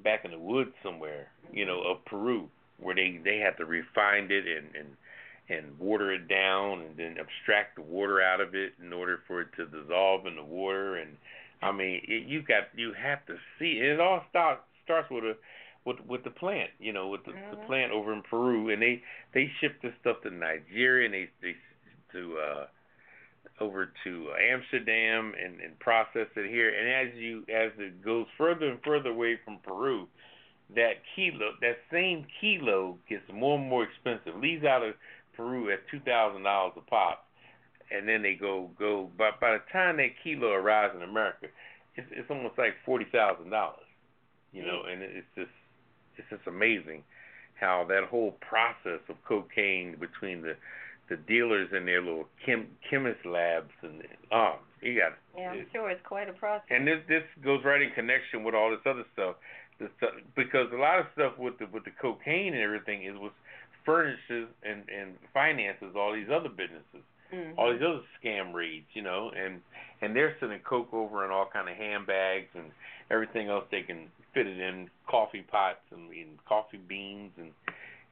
back in the woods somewhere, you know, of Peru, where they they have to refine it and and and water it down and then abstract the water out of it in order for it to dissolve in the water and I mean it, you got you have to see it all starts starts with a with with the plant you know with the, the Mhm. plant over in Peru and they they ship this stuff to Nigeria and they they to uh over to Amsterdam and, and process it here. And as you as it goes further and further away from Peru, that kilo that same kilo gets more and more expensive. Leaves out of Peru at two thousand dollars a pop. And then they go go but by the time that kilo arrives in America, it's it's almost like forty thousand dollars. You know, mm. and it's just it's just amazing how that whole process of cocaine between the the dealers in their little chem chemist labs and oh you got Yeah, I'm it- sure it's quite a process. and this this goes right in connection with all this other stuff. This stuff because a lot of stuff with the with the cocaine and everything is what furnishes and and finances all these other businesses, Mhm. all these other scam raids, you know, and and they're sending coke over in all kind of handbags and everything else they can fit it in coffee pots and, and coffee beans and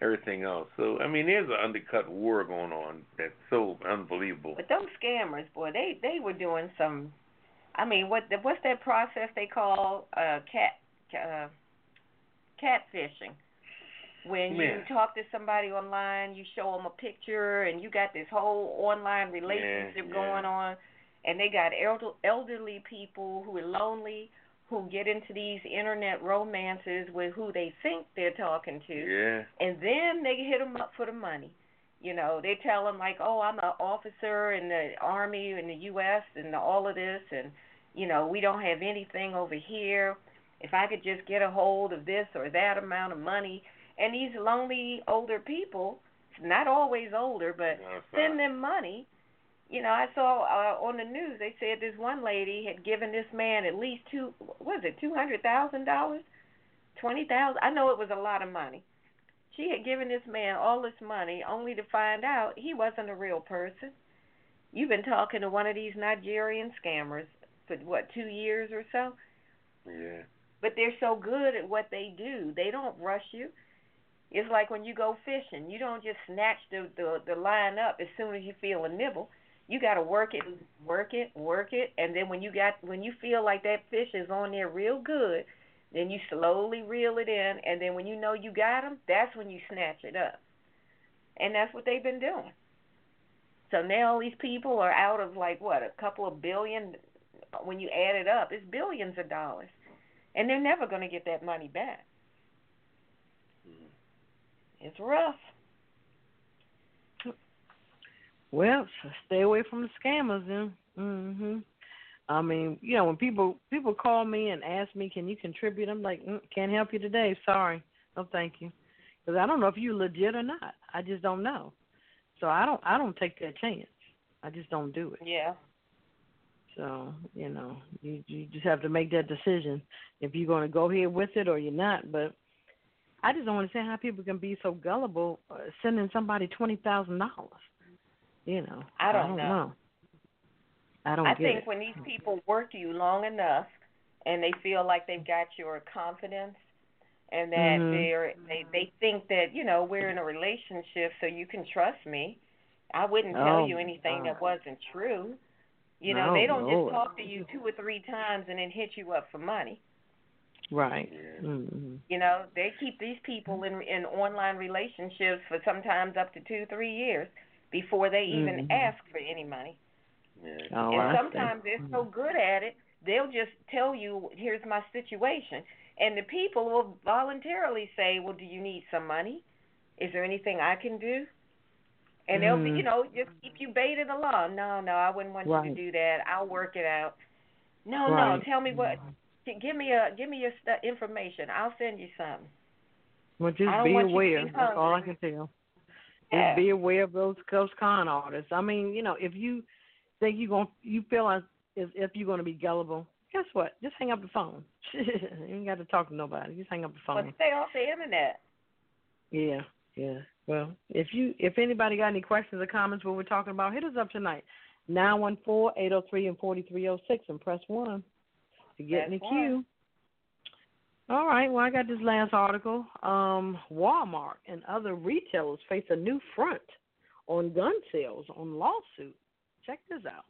everything else. So I mean, there's an undercut war going on that's so unbelievable. But those scammers, boy, they they were doing some. I mean, what the, what's that process they call uh, cat uh, catfishing? When Yeah. you talk to somebody online, you show them a picture, and you got this whole online relationship yeah. going on, and they got elder, elderly people who are lonely, who get into these internet romances with who they think they're talking to Yeah. and then they hit them up for the money. You know, they tell them like, "Oh, I'm an officer in the army in the U.S. and all of this, and you know, we don't have anything over here. If I could just get a hold of this or that amount of money." And these lonely older people, not always older, but No, send them money. You know, I saw uh, on the news they said this one lady had given this man at least two, was it, two hundred thousand dollars, twenty thousand? I know it was a lot of money. She had given this man all this money only to find out he wasn't a real person. You've been talking to one of these Nigerian scammers for what two years or so, Yeah. but they're so good at what they do. They don't rush you. It's like when you go fishing. You don't just snatch the the, the line up as soon as you feel a nibble. You got to work it, work it, work it, and then when you got when you feel like that fish is on there real good, then you slowly reel it in, and then when you know you got them, that's when you snatch it up. And that's what they've been doing. So now these people are out of like what a couple of billion. When you add it up, it's billions of dollars, and they're never going to get that money back. It's rough. Well, stay away from the scammers then. Mhm. I mean, you know, when people people call me and ask me, "Can you contribute?" I'm like, mm, "Can't help you today. Sorry. No, thank you." because I don't know if you're legit or not. I just don't know. So I don't I don't take that chance. I just don't do it. Yeah. So you know, you you just have to make that decision if you're going to go here with it or you're not. But I just don't understand how people can be so gullible, uh, sending somebody twenty thousand dollars. You know, I don't, know. know. I don't I think it. when these people work you long enough and they feel like they've got your confidence and that Mhm. they're they they think that, you know, we're in a relationship so you can trust me. I wouldn't tell Oh, you anything God. that wasn't true. You know, No, they don't Lord. just talk to you two or three times and then hit you up for money. Right. Yeah. hmm You know, they keep these people in in online relationships for sometimes up to two, three years before they even Mhm. ask for any money. Yeah. Oh, and I see. sometimes they're so good at it, they'll just tell you, "Here's my situation," and the people will voluntarily say, "Well, do you need some money? Is there anything I can do?" And they'll be, you know, just keep you baited along. No, no, I wouldn't want you to do that. I'll work it out. No, Right. no, tell me what. Give me a, give me your stu- information. I'll send you something. Well, just be want you to aware. That's all I can tell. Yeah. Just be aware of those those con artists. I mean, you know, if you think you're gonna you feel as if, if you're going to be gullible, guess what? Just hang up the phone. <laughs> you ain't got to talk to nobody. Just hang up the phone. But stay off the internet. Yeah, yeah. Well, if you if anybody got any questions or comments what we're talking about, hit us up tonight. Nine one four eight zero three and forty three zero six and press one to get in the queue. All right. Well, I got this last article. Um, Walmart and other retailers face a new front on gun sales on lawsuit. Check this out.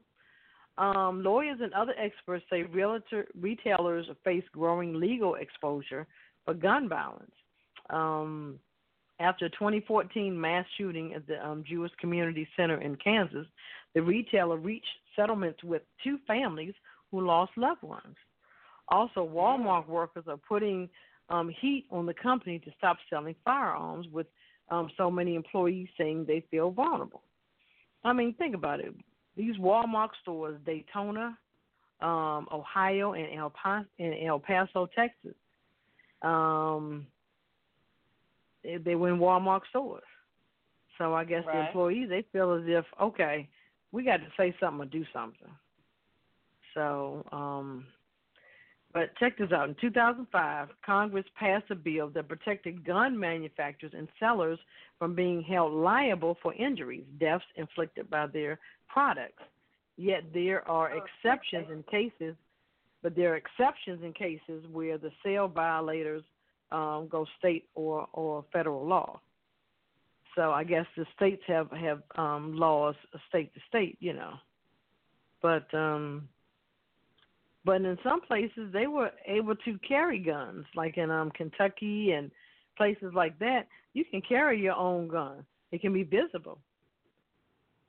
Um, lawyers and other experts say realtor, retailers face growing legal exposure for gun violence. Um, after a 2014 mass shooting at the um, Jewish Community Center in Kansas, the retailer reached settlements with two families who lost loved ones. Also, Walmart workers are putting um, heat on the company to stop selling firearms, with um, so many employees saying they feel vulnerable. I mean, think about it. These Walmart stores, Daytona, um, Ohio, and El, Pas- and El Paso, Texas, um, they, they were in Walmart stores. So I guess the employees they feel as if okay, we got to say something or do something. So, um, but check this out. In 2005, Congress passed a bill that protected gun manufacturers and sellers from being held liable for injuries, deaths inflicted by their products. Yet there are exceptions in cases, but there are exceptions in cases where the sale violators um, go state or or federal law. So I guess the states have have um, laws state to state, you know. But um, but in some places they were able to carry guns, like in um, Kentucky and places like that. You can carry your own gun. It can be visible.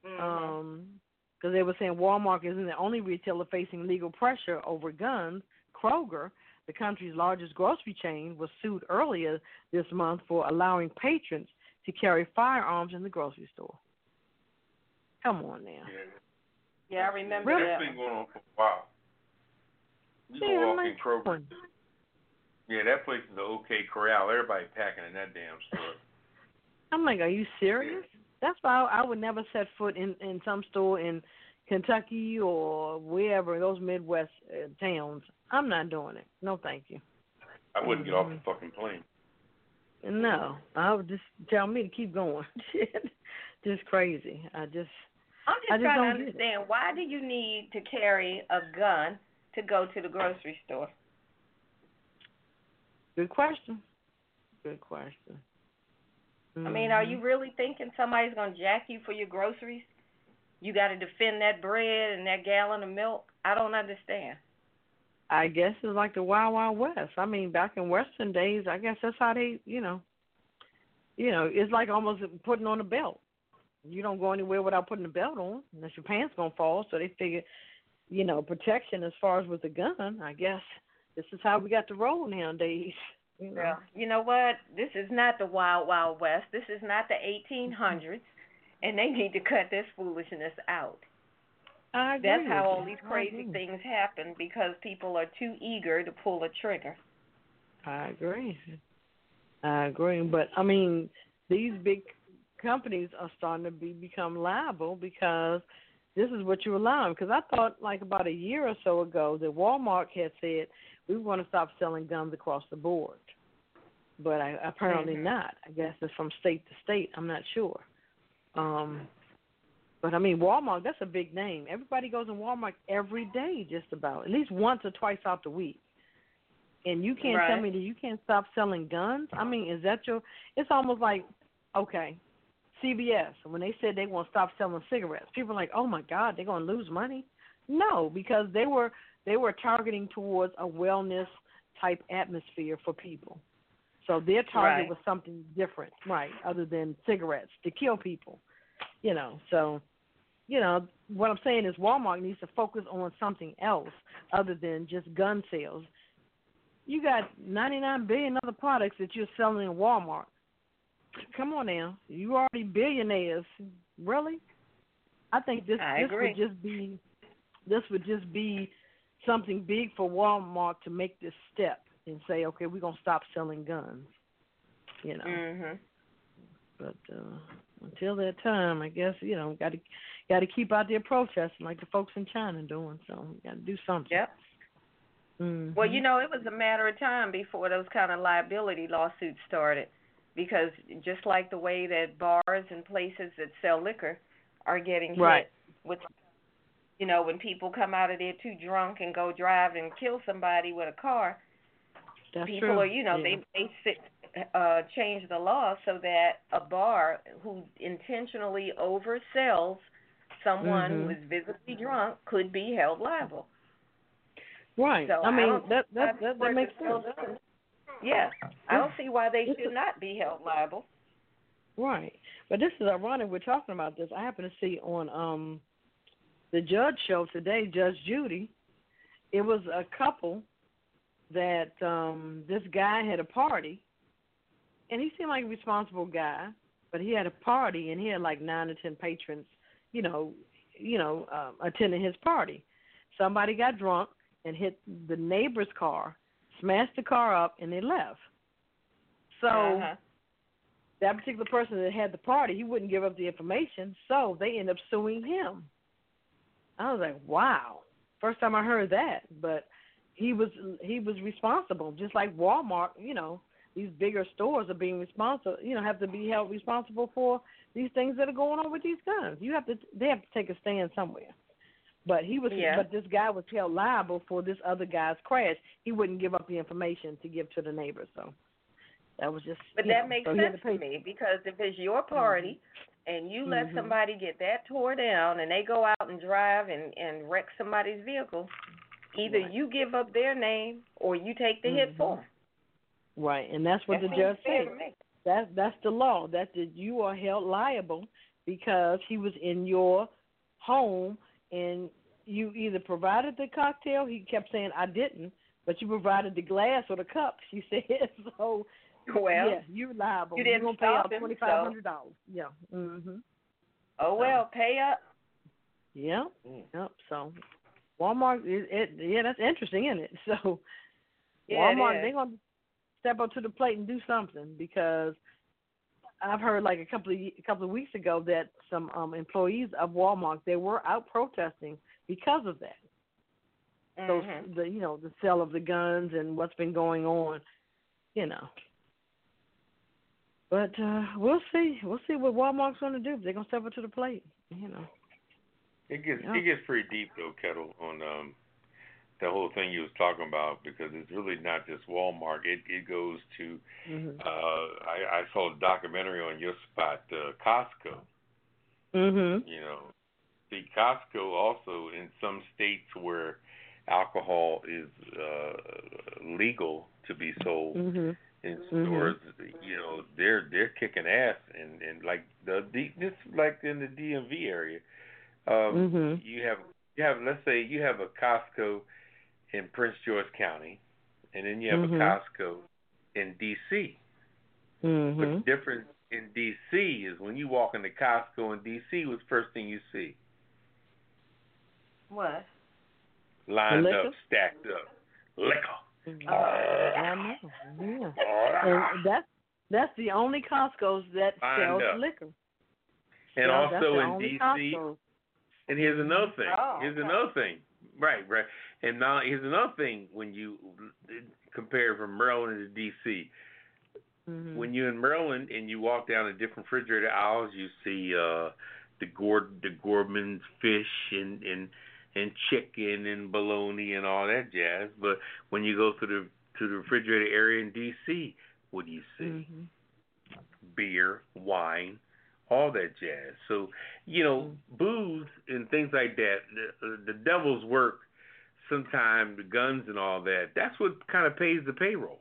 Mhm. Um, because they were saying Walmart isn't the only retailer facing legal pressure over guns. Kroger, the country's largest grocery chain, was sued earlier this month for allowing patrons to carry firearms in the grocery store. Come on now. Yeah. yeah, I remember Really? that. That's been going on for a while. You Yeah, go I'm walk like, in Kroger. come. Yeah, that place is the OK Corral. Everybody packing in that damn store. I'm like, are you serious? That's why I would never set foot in in some store in Kentucky or wherever those Midwest uh, towns. I'm not doing it. No, thank you. I wouldn't get off Mm-hmm. the fucking plane. No, I would just tell me to keep going. <laughs> just crazy. I just I'm I just just trying don't to understand why do you need to carry a gun to go to the grocery store? good question. Good question. I mean, are you mm-hmm. really thinking somebody's gonna jack you for your groceries? You got to defend that bread and that gallon of milk. I don't understand. I guess it's like the Wild Wild West. I mean, back in Western days, I guess that's how they, you know, you know, it's like almost putting on a belt. You don't go anywhere without putting a belt on, unless your pants gonna fall. So they figure, you know, protection as far as with the gun. I guess this is how we got to roll nowadays. You know? Well, you know what? This is not the Wild Wild West. This is not the 1800s, and they need to cut this foolishness out. I agree. That's how all these crazy things happen because people are too eager to pull a trigger. I agree. I agree, but I mean, these big companies are starting to be become liable because this is what you allow them. Because I thought like about a year or so ago that Walmart had said we want to stop selling guns across the board, but I, apparently Mhm. not. I guess it's from state to state. I'm not sure. Um, but I mean, Walmart, that's a big name. Everybody goes in Walmart every day, just about, at least once or twice out the week. And you can't tell me that you can't stop selling guns? I mean, is that your. It's almost like, okay, CVS, when they said they want to stop selling cigarettes, people are like, oh my God, they're going to lose money? No, because they were they were targeting towards a wellness type atmosphere for people. So their target Right. was something different, right, other than cigarettes to kill people. You know, so you know, what I'm saying is Walmart needs to focus on something else other than just gun sales. You got 99 billion other products that you're selling in Walmart. Come on now, you already billionaires. Really? I think this I this would just be this would just be something big for Walmart to make this step and say, okay, we're gonna stop selling guns. You know, Mhm. but uh, until that time, I guess you know, got to got to keep out there protesting like the folks in China doing. So, we got to do something. Yep. Mm-hmm. Well, you know, it was a matter of time before those kind of liability lawsuits started, because just like the way that bars and places that sell liquor are getting Right. hit with, you know, when people come out of there too drunk and go drive and kill somebody with a car, That's people true. are, you know, yeah. they they sit, uh change the law so that a bar who intentionally oversells someone Mhm. who is visibly drunk could be held liable. right. So I mean, don't that that that, that makes sense. Yeah, I don't see why they should not be held liable. Right. But this is ironic we're talking about this. I happen to see on um the judge show today, Judge Judy, it was a couple that um this guy had a party and he seemed like a responsible guy, but he had a party and he had like nine or ten patrons, you know, you know, um, attending his party. Somebody got drunk and hit the neighbor's car, smashed the car up, and they left. So uh-huh. that particular person that had the party, he wouldn't give up the information, so they end up suing him. I was like, wow. First time I heard that, but he was he was responsible, just like Walmart. You know, these bigger stores are being responsible. You know, have to be held responsible for these things that are going on with these guns. You have to they have to take a stand somewhere. But he was, Yeah. but this guy was held liable for this other guy's crash. He wouldn't give up the information to give to the neighbor, so that was just. But that know, makes so sense to me because if it's your party and you let Mhm. somebody get that tore down and they go out and drive and and wreck somebody's vehicle, either Right. you give up their name or you take the hit for for 'em. Right, and that's what That the judge said. to me. That that's the law. That that you are held liable because he was in your home and you either provided the cocktail. He kept saying I didn't, but you provided the glass or the cup. She <laughs> said so. Well, yeah, you're liable. you didn't are gonna pay out twenty five hundred dollars. Yeah. Mhm. oh well, pay up. Yeah. Mm. Yep. So Walmart, it, it yeah, that's interesting, isn't it? <laughs> So Yeah, Walmart, they're gonna step up to the plate and do something because I've heard like a couple of a couple of weeks ago that some um employees of Walmart they were out protesting because of that. Those Mhm. the you know the sale of the guns and what's been going on, you know. But uh we'll see. We'll see what Walmart's going to do. They're going to step up to the plate, you know. It gets Yeah. it gets pretty deep though, Ketel, on um the whole thing you was talking about because it's really not just Walmart. It it goes to Mhm. uh I, I saw a documentary on your spot, uh Costco. Mhm. You know. See Costco also in some states where alcohol is uh legal to be sold Mhm. in Mhm. stores, you know, they're they're kicking ass and and like the D, this like in the DMV area. Um Mhm. you have you have let's say you have a Costco in Prince George County and then you have Mhm. a Costco in DC. But the difference in DC is when you walk into Costco in DC what's the first thing you see? What? Lined liquor? up, stacked up. Liquor. Mhm. I know. Yeah. <laughs> And that's That's the only Costco's that Lined sells liquor. And Yeah, also in DC, Costco's. and here's another thing. Oh, here's okay. another thing. Right, right. And now here's another thing when you compare from Maryland to DC. Mhm. When you're in Maryland and you walk down the different refrigerator aisles, you see uh the Gord the Gorton's fish and and and chicken and bologna and all that jazz. But when you go to the to the refrigerator area in DC, what do you see? Mhm. beer, wine, all that jazz. So, you know, booze and things like that, the, the devil's work, sometimes the guns and all that, that's what kind of pays the payroll.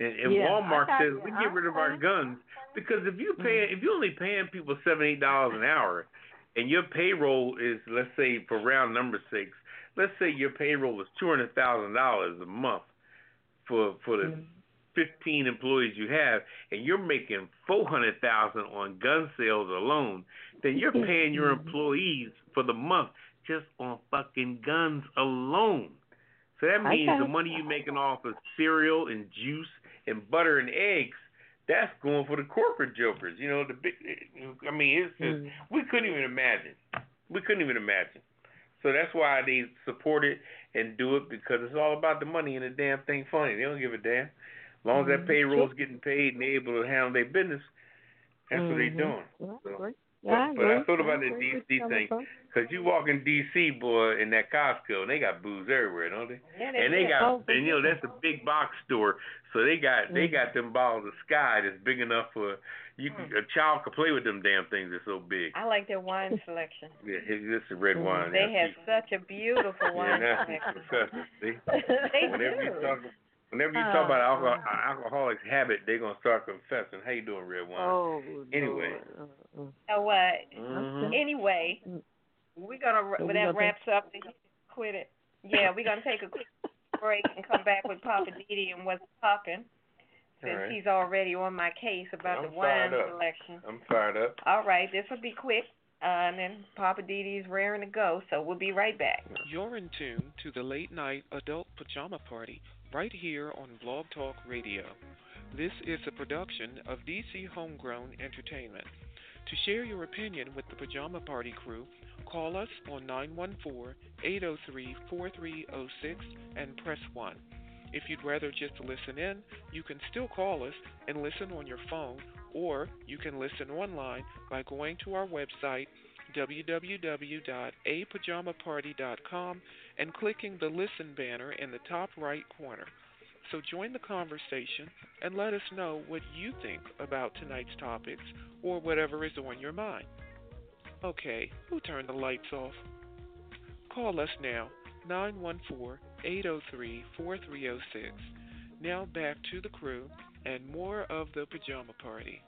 And, and Yeah, Walmart says we get rid of our guns because if you pay, if you're only paying people seven, eight dollars an hour, and your payroll is, let's say, for round number sake, let's say your payroll is two hundred thousand dollars a month for for the Mhm. 15 employees you have and you're making 400,000 on gun sales alone, then you're paying your employees for the month just on fucking guns alone. So that means got the money you're making off of cereal and juice and butter and eggs, that's going for the corporate jokers. You know, the big I mean, it's just Mhm. we couldn't even imagine. We couldn't even imagine. So that's why they support it and do it because it's all about the money and the damn thing funny. They don't give a damn. As long as that Mhm. payroll's getting paid and they're able to handle their business, that's what they're doing. Yeah, So- but- Yeah, I but I thought about I the DC thing. that. Cause you walk in DC, boy, in that Costco, and they got booze everywhere, don't they? Yeah, And they got, Oh, and you know that's a big box store, so they got they Mhm. got them balls of sky that's big enough for you. can- A child could play with them damn things. They're so big. I like their wine selection. <laughs> Yeah, this is red Mhm. wine. They now, have see. such a beautiful Yeah, wine now selection. See, <laughs> They whenever you do. talk, whenever you talk about Oh, alcohol, alcoholic's habit, they're gonna start confessing. How you doing, Redwine? Oh, Anyway. Lord. Uh. So what? Mhm. Anyway, Mm. We're gonna So we that gonna wraps up the quit it. Yeah, we're gonna take a quick <laughs> break and come back with Poppa DD and what's popping. Since All right. he's already on my case about I'm the wine fired up. selection. I'm fired up. All right, this will be quick, uh, and then Poppa DD's raring to go. So we'll be right back. You're in tune to the late night adult pajama party right here on Blog Talk Radio. This is a production of DC Homegrown Entertainment. To share your opinion with the Pajama Party crew, call us on 914 803 4306 and press 1. If you'd rather just listen in, you can still call us and listen on your phone, or you can listen online by going to our website www.apajamaparty.com and clicking the listen banner in the top right corner. So join the conversation and let us know what you think about tonight's topics or whatever is on your mind. Okay, who turned the lights off? Call us now, 914 803 4306. Now back to the crew and more of the pajama party.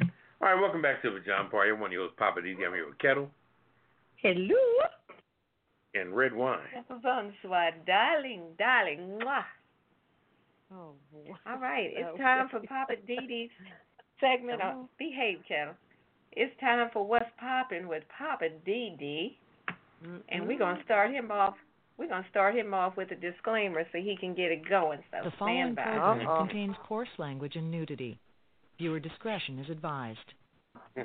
All right, welcome back to the Pajama Party. I'm one of your hosts, Poppa D. I'm here with Ketel Hello. and Redwine. Bonsoir, darling, darling. Mwah. Oh, boy. All right, it's <laughs> time for Poppa DD's segment Come of on. Behave Channel. It's time for What's Poppin' with Poppa DD, and we're gonna start him off. We're gonna start him off with a disclaimer so he can get it going. So The stand following by. program Uh-oh. contains coarse language and nudity. Viewer discretion is advised. <laughs>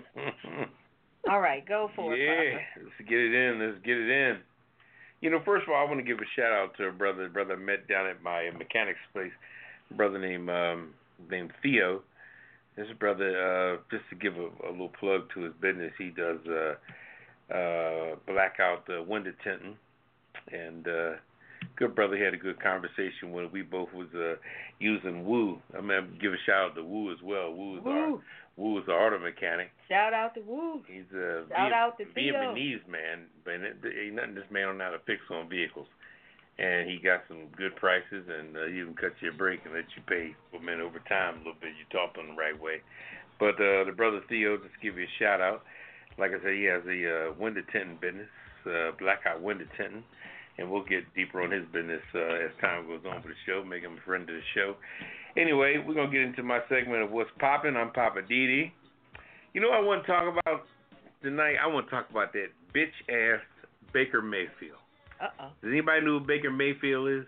All right, go for it, yeah, let's get it in. Let's get it in. You know, first of all, I want to give a shout out to a brother. A brother I met down at my mechanics place. A brother named um, named Theo. This brother, uh, just to give a, a little plug to his business, he does uh, uh, blackout uh, window tinting, and uh, good brother. He had a good conversation when we both was uh, using Woo. I'm gonna give a shout out to Woo as well. Woo is our Woo! Woo is our auto mechanic. Shout out to Woo. He's a Shout out to Theo. Vietnamese man, but ain't nothing this man don't know how to fix on vehicles. And he got some good prices, and uh, he even cut you a break and let you pay for men over time a little bit. You talked on the right way. But uh, the brother Theo, just give you a shout out. Like I said, he has a uh, window tinting business, uh, blackout window tinting, and we'll get deeper on his business uh, as time goes on for the show. Make him a friend of the show. Anyway, we're gonna get into my segment of what's popping. I'm Poppa DD. You know what I want to talk about tonight? I want to talk about that bitch ass Baker Mayfield. Uh oh. Does anybody know who Baker Mayfield is?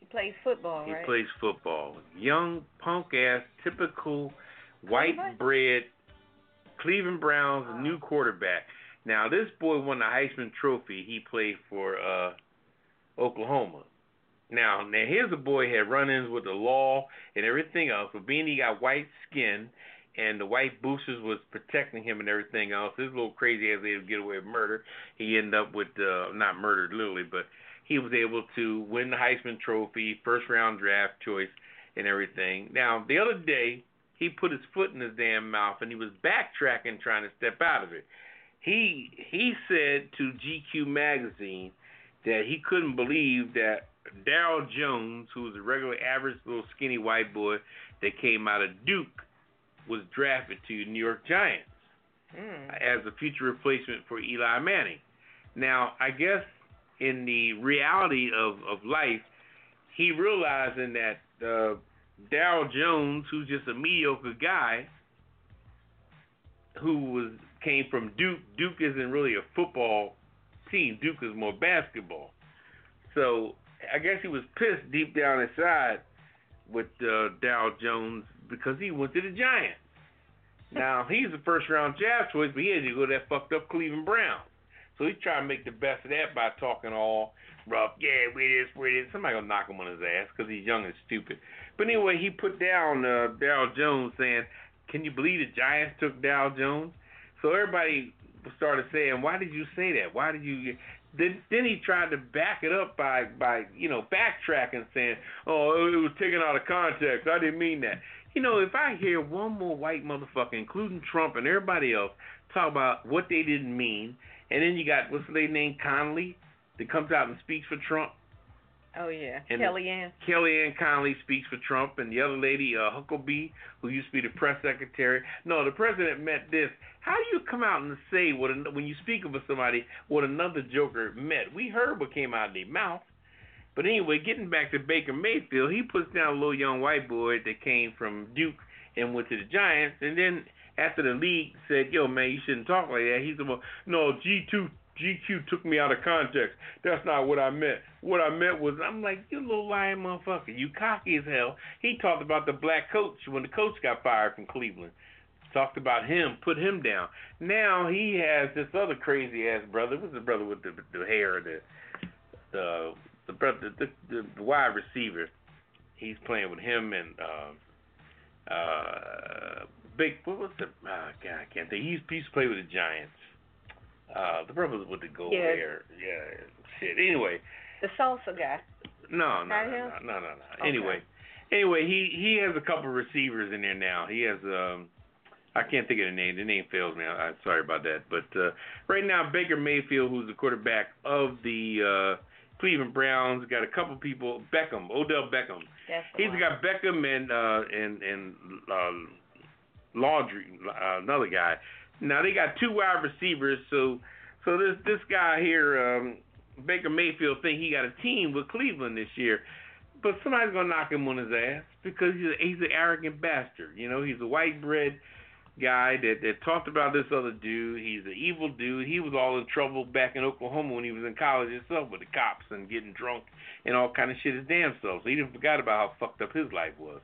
He plays football, He right? plays football. Young, punk ass, typical white Cleveland? bread Cleveland Browns Oh. new quarterback. Now this boy won the Heisman Trophy. He played for uh Oklahoma. Now, now here's a boy had run-ins with the law and everything else, but being he got white skin and the white boosters was protecting him and everything else, this little crazy ass able to get away with murder. He ended up with uh not murdered literally, but he was able to win the Heisman Trophy, first round draft choice, and everything. Now, the other day, he put his foot in his damn mouth and he was backtracking, trying to step out of it. He he said to GQ magazine that he couldn't believe that Daryl Jones, who was a regular average little skinny white boy that came out of Duke, was drafted to New York Giants Hmm. as a future replacement for Eli Manning. Now, I guess in the reality of, of life, he realizing that uh, Daryl Jones, who's just a mediocre guy, who was came from Duke. Duke isn't really a football team. Duke is more basketball. So I guess he was pissed deep down inside with uh, Daryl Jones because he went to the Giants. Now he's a first round draft choice, but he had to go to that fucked up Cleveland Browns. So he's trying to make the best of that by talking all rough. Yeah, we this, we this. Somebody gonna knock him on his ass because he's young and stupid. But anyway, he put down uh, Daryl Jones saying, "Can you believe the Giants took Daryl Jones?" So everybody started saying, "Why did you say that? Why did you?" Then, then he tried to back it up by by you know backtracking, saying, "Oh, it was taken out of context. I didn't mean that." You know, if I hear one more white motherfucker, including Trump and everybody else, talk about what they didn't mean, and then you got what's their name, Connolly, that comes out and speaks for Trump. Oh yeah, And- Kellyanne. Kellyanne Connolly speaks for Trump, and the other lady, uh, Huckabee, who used to be the press secretary. No, the president meant this. How do you come out and say what an- when you speak of somebody what another joker meant? We heard what came out of their mouth. But anyway, getting back to Baker Mayfield, he puts down a little young white boy that came from Duke and went to the Giants, and then after the league said, "Yo, man, you shouldn't talk like that," he's like, "No, G two GQ took me out of context. That's not what I meant. What I meant was, I'm like, you little lying motherfucker. You cocky as hell. He talked about the black coach when the coach got fired from Cleveland. Talked about him, put him down. Now he has this other crazy ass brother. What's the brother with the the hair, the the the brother, the, the, the wide receiver? He's playing with him and uh, uh, big. What was the? Oh, God, I can't think. He used, he used to play with the Giants. Uh, the brother with the gold Yeah. hair. Yeah, shit. Anyway, The salsa guy. no, no, no, no, no, no, no. Okay. Anyway, anyway, he he has a couple receivers in there now. He has um, I can't think of the name. The name fails me. I, I'm sorry about that. But uh, right now, Baker Mayfield, who's the quarterback of the uh, Cleveland Browns, got a couple people. Beckham, Odell Beckham. He's one. got Beckham and uh, and and uh, Landry, uh, another guy. Now they got two wide receivers, so so this this guy here, um, Baker Mayfield, think he got a team with Cleveland this year, but somebody's gonna knock him on his ass because he's a, he's an arrogant bastard. You know, he's a white bread guy that that talked about this other dude. He's an evil dude. He was all in trouble back in Oklahoma when he was in college himself with the cops and getting drunk and all kind of shit his damn self. So he didn't forgot about how fucked up his life was.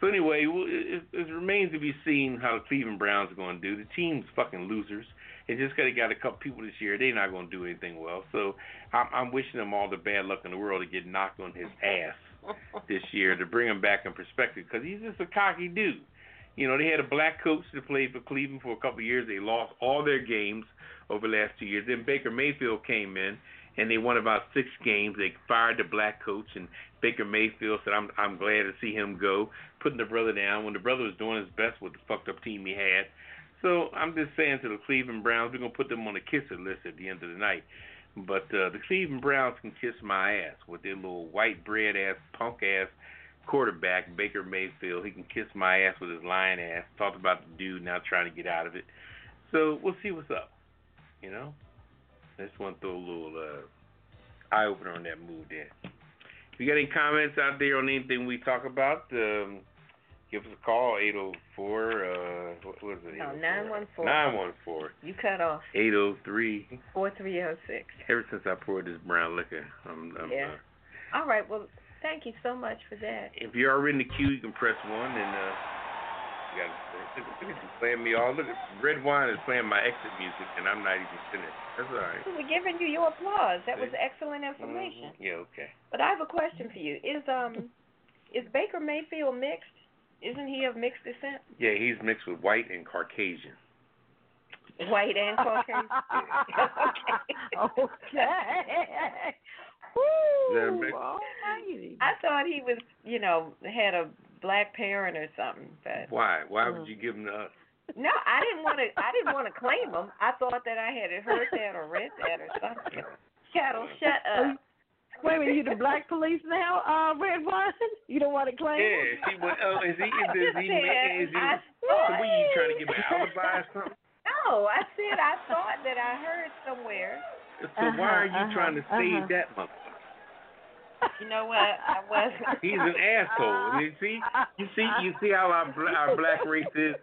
So anyway, it, it remains to be seen how the Cleveland Browns are going to do. The team's fucking losers. It just got they got a couple people this year. They're not going to do anything well. So I'm, I'm wishing them all the bad luck in the world to get knocked on his ass <laughs> this year to bring him back in perspective because he's just a cocky dude. You know, they had a black coach that played for Cleveland for a couple of years. They lost all their games over the last two years. Then Baker Mayfield came in and they won about six games. They fired the black coach and Baker Mayfield said, "I'm I'm glad to see him go." Putting the brother down when the brother was doing his best with the fucked up team he had. So I'm just saying to the Cleveland Browns, we're gonna put them on the kisser list at the end of the night. But uh, the Cleveland Browns can kiss my ass with their little white bread ass, punk ass quarterback Baker Mayfield. He can kiss my ass with his lying ass. Talked about the dude now trying to get out of it. So we'll see what's up. You know, I just want to throw a little uh, eye opener on that move there. If you got any comments out there on anything we talk about, um, give us a call, 804, uh, what was it? No, 914. 914. You cut off 803. four three oh six. Ever since I poured this brown liquor, I'm, I'm Yeah. uh, All right. Well, Thank you so much for that. If you're already in the queue, you can press one and uh, you got look <laughs> at look at you playing me all. Look Redwine is playing my exit music, and I'm not even finished. That's all right. We're giving you your applause. That was excellent information. Mhm. Yeah, okay. But I have a question for you. Is um is Baker Mayfield mixed? Isn't he of mixed descent? Yeah, he's mixed with white and Caucasian. White and <laughs> Caucasian. <laughs> okay. Is Woo, that a mix? alrighty. I thought he was, you know, had a black parent or something. But Why? Why Mm. would you give him to us? no, I didn't want to. I didn't want to claim him. I thought that I had heard that or read that or something. Ketel, shut up. Wait a minute, you the black police now, uh, Red Wine? <laughs> You don't want to claim Yeah, him? see what? Oh, is he? Is, is <laughs> he? said Is he? I So thought. what are you trying to give an alibi or something? <laughs> No, I said I thought that I heard somewhere. So why are you Uh-huh, trying to uh-huh, save uh-huh. that motherfucker? You know what? I wasn't. <laughs> He's an asshole. I mean, see, you see, you see how our <laughs> our black race is.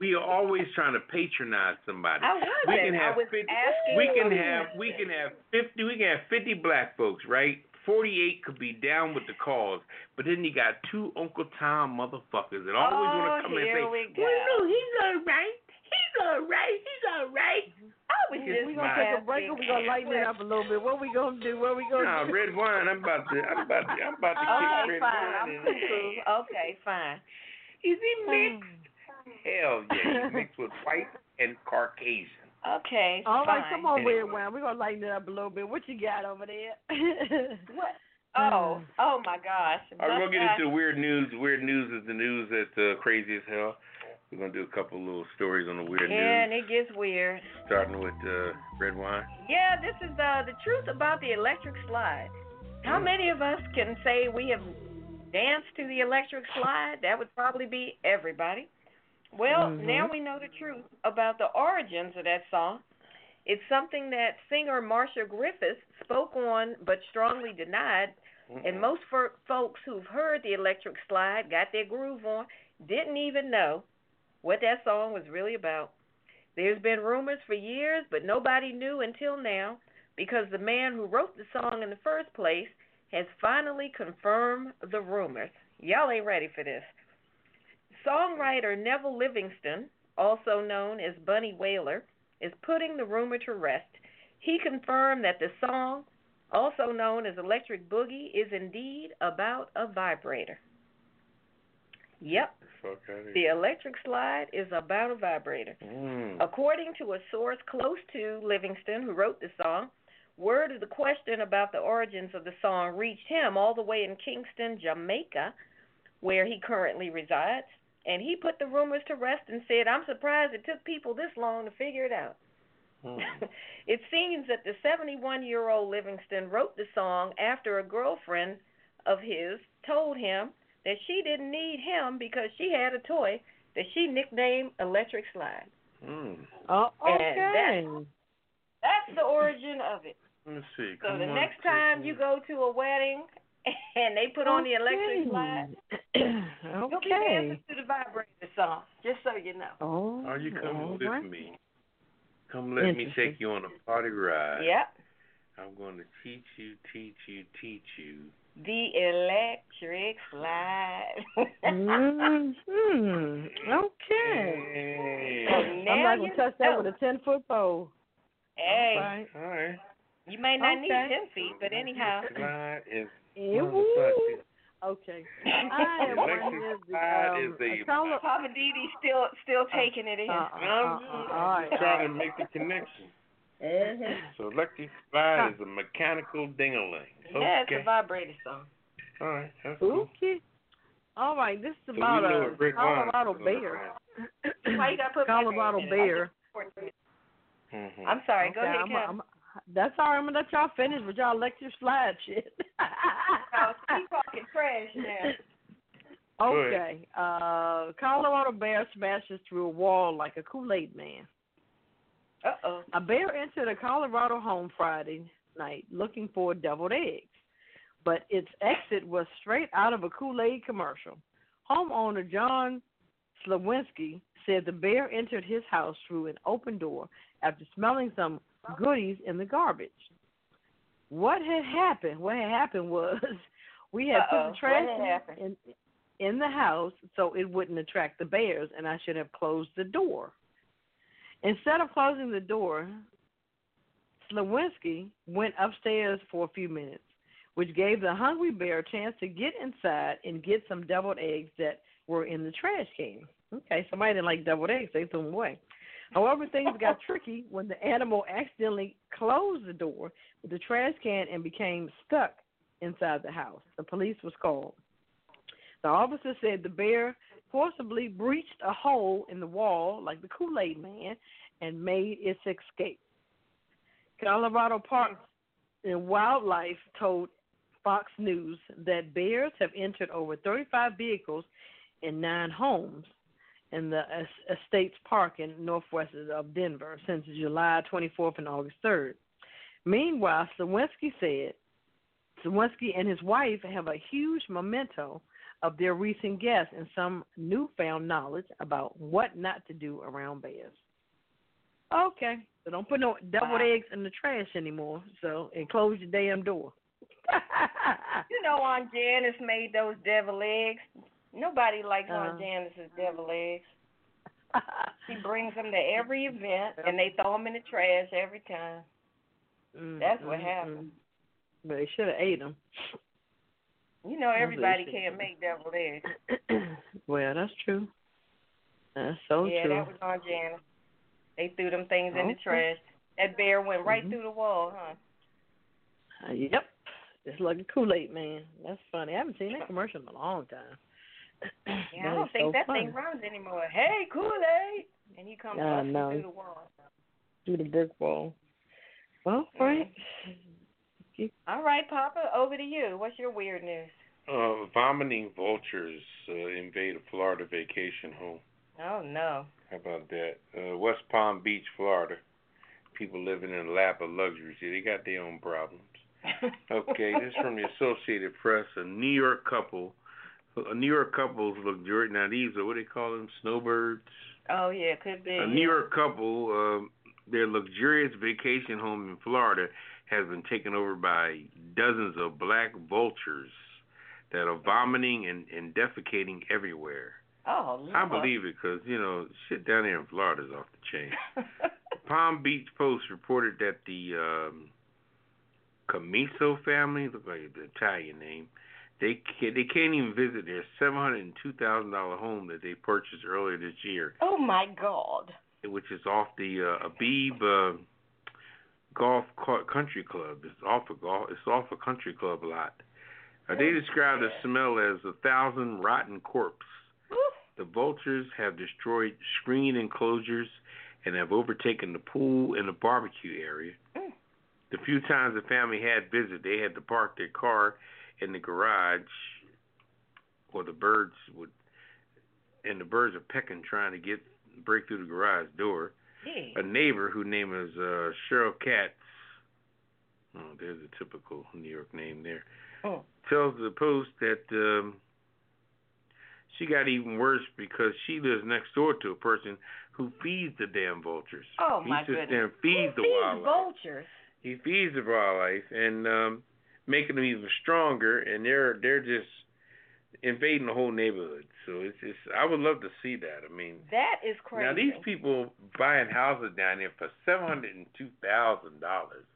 We are always trying to patronize somebody. I wasn't. We can I have was 50, asking. we can have we can have fifty we can have fifty black folks, right? Forty eight could be down with the cause, but then you got two Uncle Tom motherfuckers that always oh, want to come and here say, we go. "Well, no, he's all right. He's all right. He's all right." Mm-hmm. I was Yes, just we gonna take a break or we gonna lighten it up a little bit. What we gonna do? What we gonna Nah, do? Redwine. I'm about to. I'm about to. I'm about to Okay, kick red fine. wine I'm in. cool. Okay, fine. Is he hmm. mixed? Hell yeah, he's <laughs> mixed with white and Caucasian. Okay, All right, fine. come on, Anyway. Red Wine. We're gonna lighten it up a little bit. What you got over there? <laughs> What? Hmm. Oh, oh my gosh. All right, we're gonna get into the weird news. Weird news is the news that's uh, crazy as hell. We're gonna do a couple little stories on the weird Yeah, and news, it gets weird. starting with uh, Redwine. Yeah, this is uh, the truth about the electric slide. How Mm. many of us can say we have danced to the electric slide? That would probably be everybody. Well, Mhm. now we know the truth about the origins of that song. It's something that singer Marcia Griffiths spoke on but strongly denied, and most for folks who've heard the electric slide, got their groove on, didn't even know what that song was really about. There's been rumors for years, but nobody knew until now because the man who wrote the song in the first place has finally confirmed the rumors. Y'all ain't ready for this. Songwriter Neville Livingston, also known as Bunny Wailer, is putting the rumor to rest. He confirmed that the song, also known as Electric Boogie, is indeed about a vibrator. Yep, Fuck out of the electric slide is about a vibrator. Mm. According to a source close to Livingston, who wrote the song, word of the question about the origins of the song reached him all the way in Kingston, Jamaica, where he currently resides. And he put the rumors to rest and said, I'm surprised it took people this long to figure it out. Mm. <laughs> it seems that the 71 year old Livingston wrote the song after a girlfriend of his told him that she didn't need him because she had a toy that she nicknamed Electric Slide. Mm. oh, And okay. That's the origin of it. Let's see. So Come the on, next time me. you go to a wedding <laughs> and they put on the electric slide, Okay. slide, <clears throat> you'll be okay. dancing to the vibrator song, just so you know. Oh, Are you coming with right. me? Come let me take you on a party ride. Yep. I'm going to teach you, teach you, teach you. The electric slide. hmm Okay. Hey. So I'm not gonna touch that with a ten foot pole. Hey, All right. All right. you may not need Okay. ten feet, but anyhow. Slide is Ew. motherfucker. Okay. <laughs> I am Electric the, slide um, is a- a Poppa DD still still taking it in. uh, uh, uh, uh, all right. trying to make the connection. Uh-huh. So electric slide is a mechanical ding-a-ling. Yeah, it's a vibrator song. All right. That's cool. Okay. All right. This is So about a what Redwine Colorado all bear. Why you gotta put Colorado name in it? bear. Mhm. I'm sorry. Go ahead, I'm, Kevin. I'm, that's all right. I'm gonna let y'all finish with y'all electric slide shit. Oh, <laughs> keep talking trash now. Okay. Uh, Colorado bear smashes through a wall like a Kool-Aid man. Uh oh. A bear entered a Colorado home Friday night looking for deviled eggs, but its exit was straight out of a Kool Aid commercial. Homeowner John Slawinski said the bear entered his house through an open door after smelling some goodies in the garbage. What had happened? What had happened was <laughs> We had Uh-oh. put the trash in in the house so it wouldn't attract the bears, and I should have closed the door. Instead of closing the door, Slawinski went upstairs for a few minutes, which gave the hungry bear a chance to get inside and get some deviled eggs that were in the trash can. Okay, somebody didn't like deviled eggs, they threw them away. However, things got <laughs> tricky when the animal accidentally closed the door with the trash can and became stuck inside the house. The police was called. The officer said the bear forcibly breached a hole in the wall like the Kool Aid Man and made its escape. Colorado Parks and Wildlife told Fox News that bears have entered over 35 vehicles in nine homes in the es- Estes Park in northwest of Denver since July 24th and August 3rd. Meanwhile, Slawinski said Slawinski and his wife have a huge memento of their recent guests and some newfound knowledge about what not to do around bears. Okay, so don't put no deviled Wow. eggs in the trash anymore. So and close your damn door. <laughs> You know, Aunt Janice made those devil eggs. Nobody likes Uh-huh. Aunt Janice's devil eggs. <laughs> She brings them to every event, and they throw them in the trash every time. Mm, That's what mm, happened. But they should have ate them. You know, everybody can't make deviled eggs. <clears throat> well, that's true. That's so yeah, true. Yeah, that was Aunt Janice. They threw them things in the trash. That bear went right Mhm. through the wall, huh? Uh, yep. Just like a Kool Aid man. That's funny. I haven't seen that commercial in a long time. <clears throat> Yeah, I don't think so that funny. thing runs anymore. Hey, Kool Aid, and he comes Yeah, I know. through the wall. Through the brick wall. Well, Frank. All right, Poppa, over to you. What's your weird news? Uh, vomiting vultures uh, invade a Florida vacation home. Oh no. How about that? Uh, West Palm Beach, Florida. People living in a lap of luxury. See, they got their own problems. <laughs> Okay, this is from the Associated Press. A New York couple, a New York couple's luxurious. Now these are what they call them, snowbirds. Oh yeah, could be. A New York couple, um, their luxurious vacation home in Florida has been taken over by dozens of black vultures that are vomiting and, and defecating everywhere. Oh, Lord. I believe it because, you know, shit down there in Florida is off the chain. <laughs> Palm Beach Post reported that the um, Camiso family, look like the Italian name, they ca- they can't even visit their seven hundred and two thousand dollar home that they purchased earlier this year oh my God. which is off the uh, Abib uh, Golf Country Club. It's off a golf. It's off a country club lot. Uh, they describe the smell as a thousand rotten corpse. The vultures have destroyed screen enclosures and have overtaken the pool and the barbecue area. Mm. The few times the family had visit, they had to park their car in the garage, or the birds would, and the birds are pecking trying to get break through the garage door. Gee. A neighbor whose name is uh, Cheryl Katz. Oh, there's a typical New York name there. Oh. Tells the Post that um, she got even worse because she lives next door to a person who feeds the damn vultures. Oh he my goodness. there and feeds Who the feeds wildlife. vultures. He feeds the wildlife and um, making them even stronger, and they're they're just invading the whole neighborhood. So it's it's. I would love to see that. I mean, That is crazy. now these people buying houses down there for seven hundred and two thousand dollars,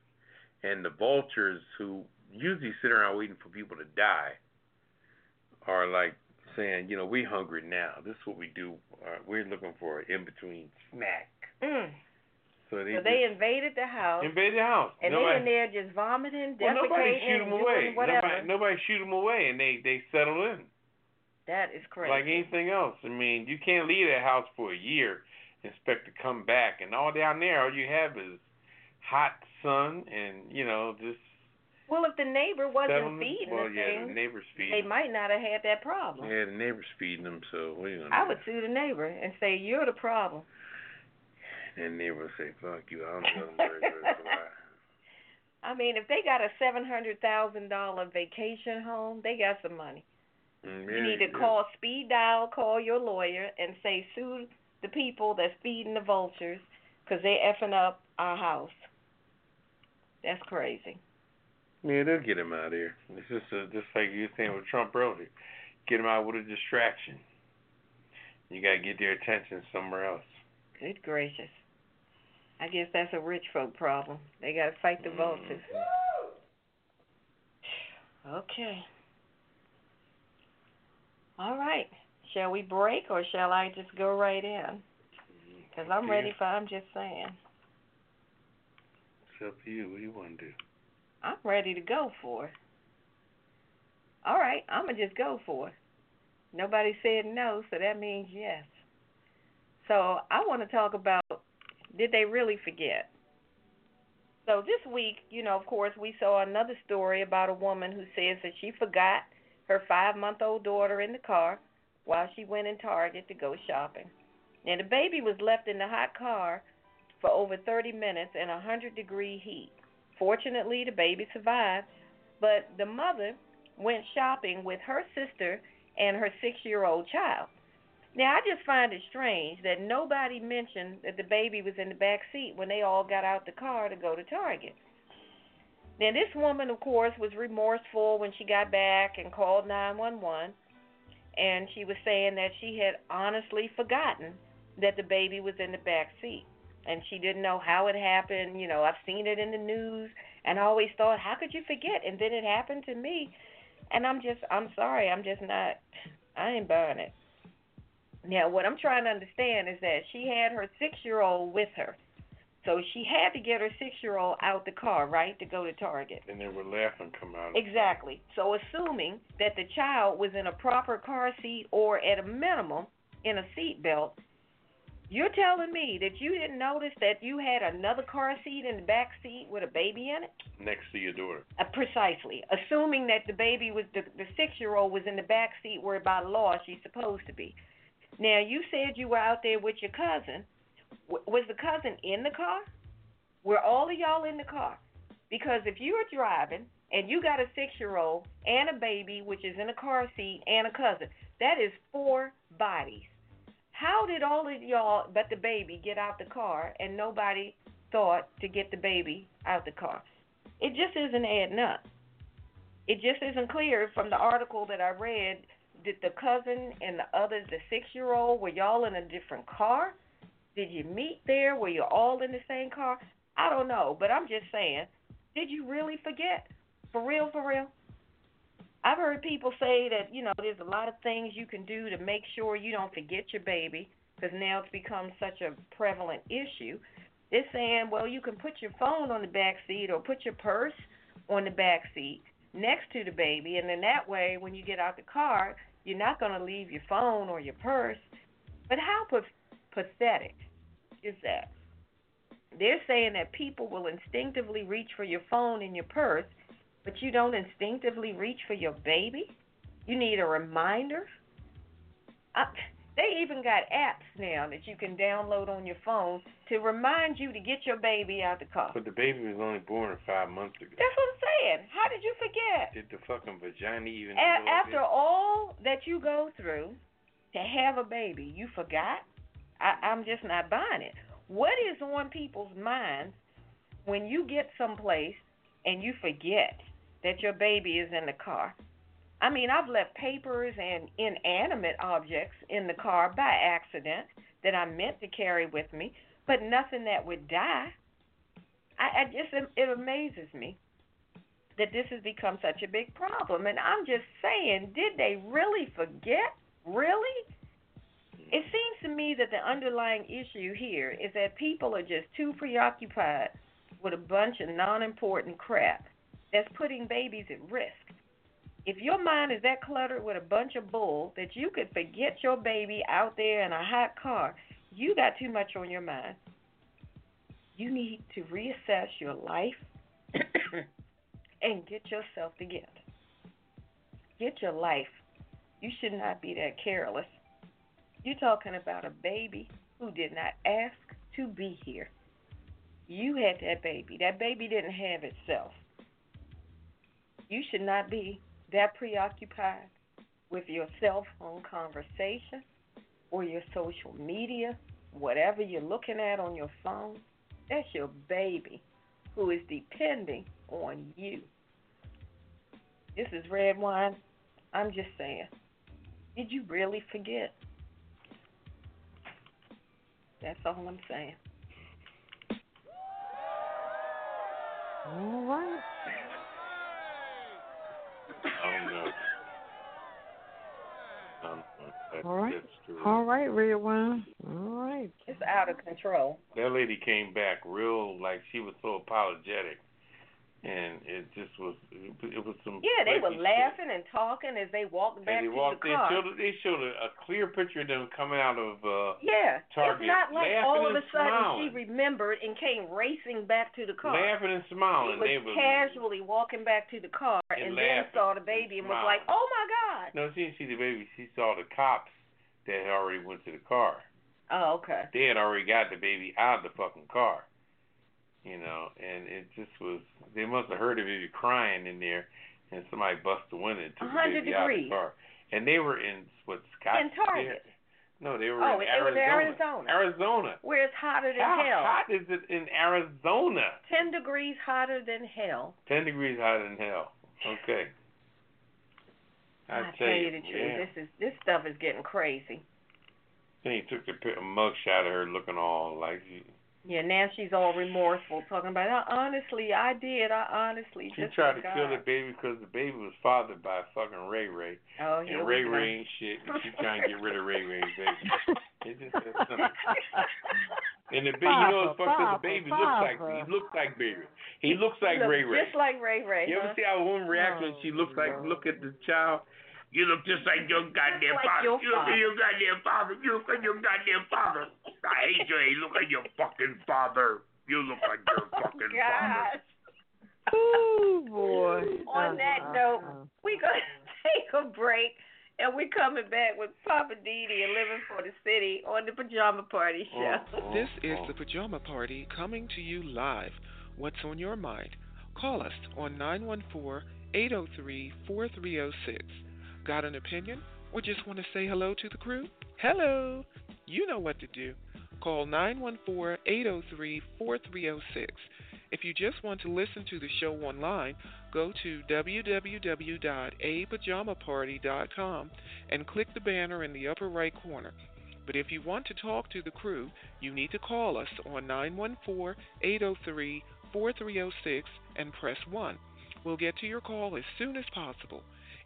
and the vultures who usually sit around waiting for people to die are like saying, you know, we hungry now. This is what we do. Uh, we're looking for an in between snack. Mm. So they, So they invaded the house, just invade the house. and Nobody- they in there just vomiting, well, nobody shoot them away. Nobody, nobody shoot them away, and they they settle in. That is crazy. Like anything else. I mean, you can't leave that house for a year and expect to come back. And all down there, all you have is hot sun and you know just well, if the neighbor wasn't feeding Well, the yeah, thing, the neighbors feeding. they might not have had that problem. Yeah, the neighbors feeding them. So what are you gonna I do? would sue the neighbor and say you're the problem. And neighbors say, "Fuck you." I don't know them birds are fly. I mean, if they got a seven hundred thousand dollar vacation home, they got some money. Mm, You need to yeah. call speed dial, call your lawyer, and say sue the people that's feeding the vultures because they effing up our house. That's crazy. Yeah, they'll get him out of here. It's just a, just like you were saying with Trump earlier. Get him out with a distraction. You gotta get their attention somewhere else. Good gracious. I guess that's a rich folk problem. They got to fight the vultures. Mm-hmm. Okay. All right. Shall we break or shall I just go right in? Mm-hmm. Because I'm ready for, I'm just saying. It's up to you. What do you want to do? I'm ready to go for it. All right, I'm going to just go for it. Nobody said no, so that means yes. So I want to talk about did they really forget? So this week, you know, of course, we saw another story about a woman who says that she forgot her five month old daughter in the car while she went in Target to go shopping. Now, the baby was left in the hot car for over 30 minutes in a 100 degree heat. Fortunately, the baby survived, but the mother went shopping with her sister and her six year old child. Now, I just find it strange that nobody mentioned that the baby was in the back seat when they all got out the car to go to Target. Now, this woman, of course, was remorseful when she got back and called 911, and she was saying that she had honestly forgotten that the baby was in the back seat, and she didn't know how it happened. You know, I've seen it in the news, and I always thought, how could you forget? And then it happened to me, and I'm just, I'm sorry, I'm just not, I ain't buying it. Now, what I'm trying to understand is that she had her six year old with her. So she had to get her six year old out the car, right, to go to Target. And they were laughing come out. Exactly. So assuming that the child was in a proper car seat or at a minimum in a seat belt, you're telling me that you didn't notice that you had another car seat in the back seat with a baby in it? Next to your daughter. Uh, precisely. Assuming that the baby was the, the six year old was in the back seat where by law she's supposed to be. Now, you said you were out there with your cousin. W- was the cousin in the car? Were all of y'all in the car? Because if you are driving and you got a six year old and a baby, which is in a car seat, and a cousin, that is four bodies. How did all of y'all but the baby get out the car and nobody thought to get the baby out the car? It just isn't adding up. It just isn't clear from the article that I read did the cousin and the other, the six year old, were y'all in a different car? Did you meet there? Were you all in the same car? I don't know, but I'm just saying, did you really forget? For real, for real? I've heard people say that, you know, there's a lot of things you can do to make sure you don't forget your baby because now it's become such a prevalent issue. They're saying, well, you can put your phone on the back seat or put your purse on the back seat next to the baby, and then that way, when you get out the car, you're not going to leave your phone or your purse. But how pathetic is that? They're saying that people will instinctively reach for your phone and your purse, but you don't instinctively reach for your baby? You need a reminder? I, they even got apps now that you can download on your phone to remind you to get your baby out the car. But the baby was only born five months ago. That's what I'm saying. How did you forget? Did the fucking vagina even? A- after all that you go through to have a baby, you forgot? I- I'm just not buying it. What is on people's minds when you get someplace and you forget that your baby is in the car? I mean, I've left papers and inanimate objects in the car by accident that I meant to carry with me, but nothing that would die. I, I just it amazes me that this has become such a big problem, and I'm just saying, did they really forget? Really? It seems to me that the underlying issue here is that people are just too preoccupied with a bunch of non-important crap that's putting babies at risk if your mind is that cluttered with a bunch of bull that you could forget your baby out there in a hot car, you got too much on your mind. You need to reassess your life <coughs> and get yourself together. Get your life. You should not be that careless. You're talking about a baby who did not ask to be here. You had that baby. That baby didn't have itself. You should not be that preoccupied with your cell phone conversation or your social media, whatever you're looking at on your phone, that's your baby who is depending on you. This is Redwine. I'm just saying. Did you really forget? That's all I'm saying. All right. I don't know. <laughs> All right. That's true. All right, Redwine. All right. It's out of control. That lady came back real like she was so apologetic, and it just was it, was some. Yeah, they were crazy shit. laughing and talking as they walked back And they to walked. the They car. showed they showed a, a clear picture of them coming out of. uh yeah, Target, it's not like all of a sudden smiling. she remembered and came racing back to the car. Laughing and smiling. She was they were casually walking back to the car And and, then saw the baby and was like, "Oh my God!" No, she didn't see the baby. She saw the cops that had already went to the car. Oh, okay. They had already got the baby out of the fucking car. You know, and it just was. They must have heard the baby crying in there, and somebody bust the window and took the 100 baby out of the degrees. car. And they were in what Scott? In Target. No, they were Oh, in they were in Arizona. Arizona. Arizona. Where it's hotter than How hell. hot is it in Arizona? Ten degrees hotter than hell. Ten degrees hotter than hell. Okay. I I tell you the truth, yeah. this is this stuff is getting crazy. Then he took the a mug shot of her looking all like she, Yeah, now she's all remorseful, talking about, "Uh, honestly, I did. I honestly she tried to forgot." kill the baby because the baby was fathered by fucking Ray Ray. Oh, And Ray. Ray ain't shit. And she trying to get rid of Ray Ray's baby. <laughs> It's just. And the baby, you know what's fucked up? The Papa, baby looks like he looks like baby. He looks like Look Ray Ray. Just like Ray Ray. You ever see how a woman reacts when she looks like Oh, look at the child? You look just like your goddamn like father. your you look father. at your goddamn father. You look like your goddamn father. I hate you. You look like your fucking father. You look like your <laughs> oh, fucking father. Gosh. Ooh, boy. On uh-huh. that Uh-uh, note, we're gonna <laughs> take a break, and we're coming back with Poppa DD and Living for the City on the Pajama Party uh, Show. Oh, This is the Pajama Party coming to you live. What's on your mind? Call us on 914 803 4306. Got an opinion or just want to say hello to the crew? Hello! You know what to do. Call 914 803 4306. If you just want to listen to the show online, go to www.apajamaparty.com and click the banner in the upper right corner. But if you want to talk to the crew, you need to call us on 914 803 4306 and press 1. We'll get to your call as soon as possible.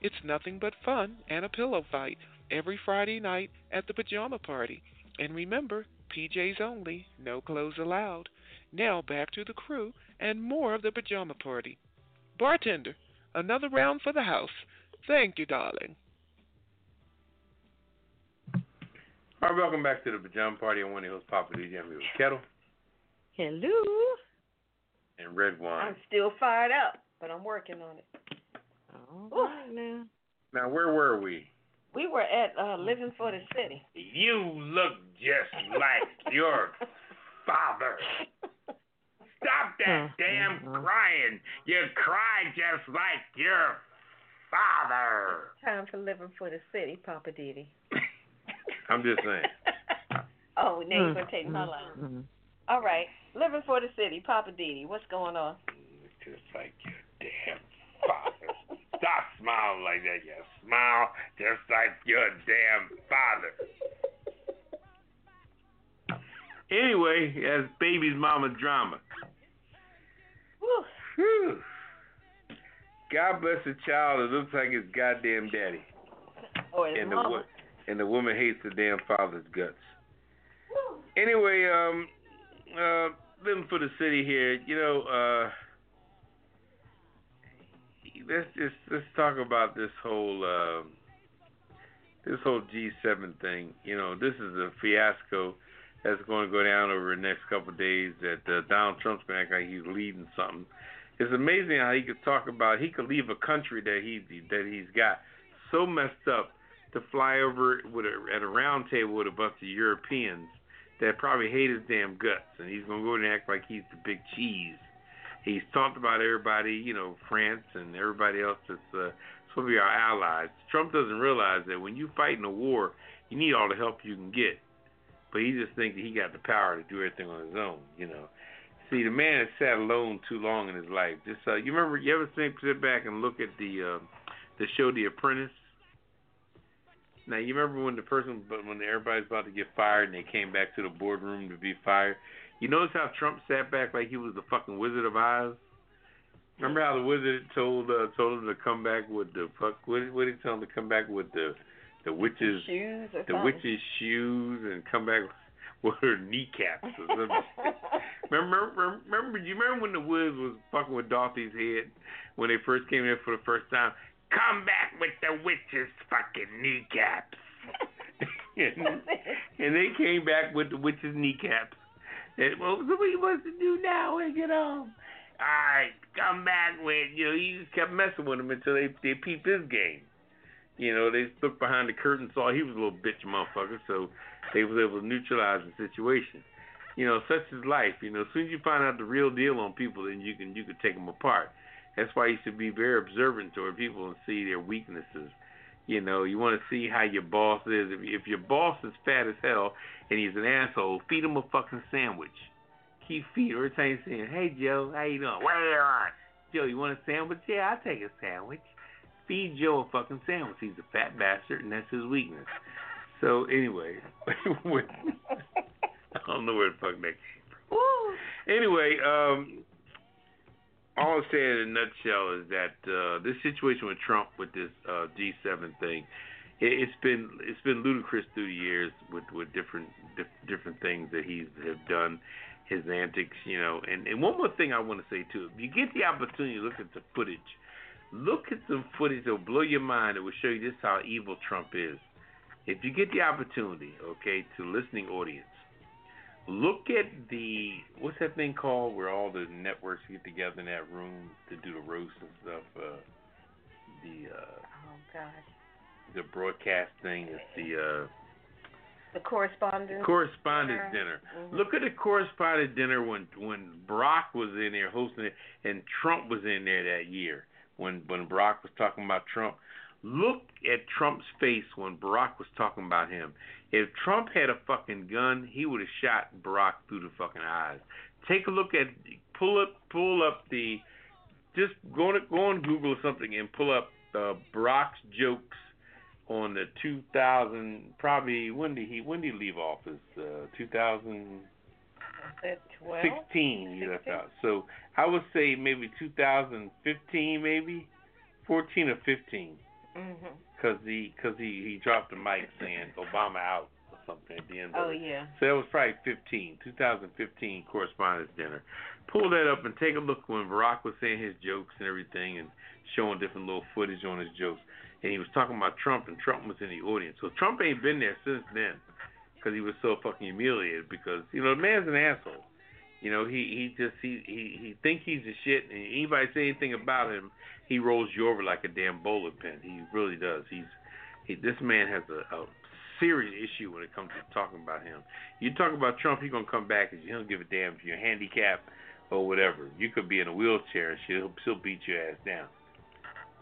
It's nothing but fun and a pillow fight every Friday night at the Pajama Party. And remember, PJs only, no clothes allowed. Now back to the crew and more of the Pajama Party. Bartender, another round for the house. Thank you, darling. All right, welcome back to the Pajama Party. I'm one of your hosts, Poppa DD. I'm here with Ketel Hello. and Redwine. I'm still fired up, but I'm working on it. All right now. Now, where were we? We were at uh, Living for the City. You look just like <laughs> your father. Stop that Uh, damn crying. You cry just like your father. Time for Living for the City, Poppa DD. <laughs> I'm just saying. <laughs> oh, now you're going to take my mm, line. mm. All right. Living for the City, Poppa DD. What's going on? Just like your damn father. Stop smiling like that. You smile just like your damn father. Anyway, as baby's mama drama. Whew. God bless the child that looks like his goddamn daddy. Or his And the, mama. wo- and the woman hates the damn father's guts. Anyway, um, uh, living for the city here, you know, uh, let's just let's talk about this whole uh, this whole G7 thing. You know, this is a fiasco that's going to go down over the next couple of days. That uh, Donald Trump's going to act like he's leading something. It's amazing how he could talk about he could leave a country that he that he's got so messed up to fly over with a, at a round table with a bunch of Europeans that probably hate his damn guts, and he's gonna go in and act like he's the big cheese. He's talked about everybody, you know, France and everybody else that's uh, supposed to be our allies. Trump doesn't realize that when you fight in a war, you need all the help you can get. But he just thinks that he got the power to do everything on his own, you know. See, the man has sat alone too long in his life. Just uh, you remember? You ever think, sit back and look at the uh, the show The Apprentice? Now you remember when the person, when everybody's about to get fired and they came back to the boardroom to be fired. You notice how Trump sat back like he was the fucking Wizard of Oz. Remember how the wizard told uh, told him to come back with the fuck? What did, what did he tell him to come back with the the witches Shoes the something. witch's shoes and come back <laughs> with her kneecaps or something. <laughs> remember, remember, remember, you remember when the Wiz was fucking with Dorothy's head when they first came in for the first time? Come back with the witch's fucking kneecaps. <laughs> and, and they came back with the witch's kneecaps. And what he wants to do now and get home. All right, come back with you. He just kept messing with him until they they peeped his game. You know, they looked behind the curtain, saw he was a little bitch motherfucker, so they was able to neutralize the situation. You know, such is life. You know, as soon as you find out the real deal on people, then you can you can take them apart. That's why you should be very observant toward people and see their weaknesses. You know, you want to see how your boss is. If, if your boss is fat as hell and he's an asshole, feed him a fucking sandwich. Keep feeding. Every time you saying, "Hey Joe, how you doing? Where are you are? Joe, you want a sandwich? Yeah, I'll take a sandwich." Feed Joe a fucking sandwich. He's a fat bastard, and that's his weakness. So anyway, <laughs> I don't know where the fuck that came from. Anyway, um, all I'm saying in a nutshell is that uh, this situation with Trump with this uh, G7 thing, it's been it's been ludicrous through the years with with different dif- different things that he's have done, his antics, you know. And and one more thing I want to say too, if you get the opportunity to look at the footage, look at some footage that'll blow your mind. It will show you just how evil Trump is. If you get the opportunity, okay, to listening audience, look at the what's that thing called where all the networks get together in that room to do the roast and stuff. Uh, the uh, oh gosh. The broadcast thing is the uh, The correspondence. correspondence dinner. Mhm. Look at the correspondent dinner when when Barack was in there hosting it and Trump was in there that year when when Barack was talking about Trump. Look at Trump's face when Barack was talking about him. If Trump had a fucking gun, he would have shot Barack through the fucking eyes. Take a look at pull up pull up the just go on go on Google or something and pull up uh, Barack's jokes on the 2000 probably when did he when did he leave office? Uh 2016 At 12? he left out so i would say maybe 2015 maybe? 14 or 15 Mhm. because he because he he dropped the mic saying obama out or something at the end Oh of it. yeah. so that was probably 15 2015 correspondence dinner. Pull that up and take a look when barack was saying his jokes and everything and showing different little footage on his jokes and he was talking about Trump, and Trump was in the audience. So Trump ain't been there since then, because he was so fucking humiliated. Because you know the man's an asshole. You know he he just he he he thinks he's the shit, and anybody say anything about him, he rolls you over like a damn bowling pin. He really does. He's he this man has a, a serious issue when it comes to talking about him. You talk about Trump, he's gonna come back and he don't give a damn if you're handicapped or whatever. You could be in a wheelchair and she'll still beat your ass down.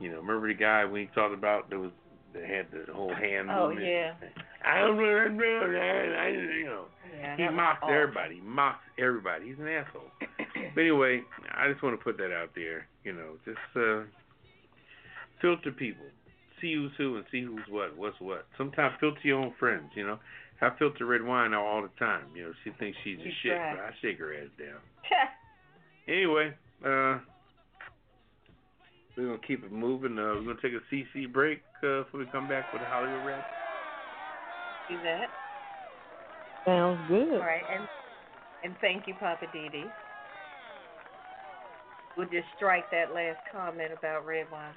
You know, remember the guy we talked about there was that had the whole hand Oh movement? yeah. I don't know that. I, you know, Yeah. he that mocks awful. everybody. He mocks everybody. He's an asshole. but anyway, I just want to put that out there. You know, just uh, filter people. See who's who and see who's what, what's what. Sometimes filter your own friends. You know, I filter Redwine all the time. You know, she thinks she's a shit, but I shake her ass down. <laughs> Anyway, uh, we're gonna keep it moving. Uh, we're gonna take a CC break uh, before we come back with the Hollywood Wrap. Do that. Sounds good. All right, and and thank you, Poppa DD. We'll just strike that last comment about Redwine.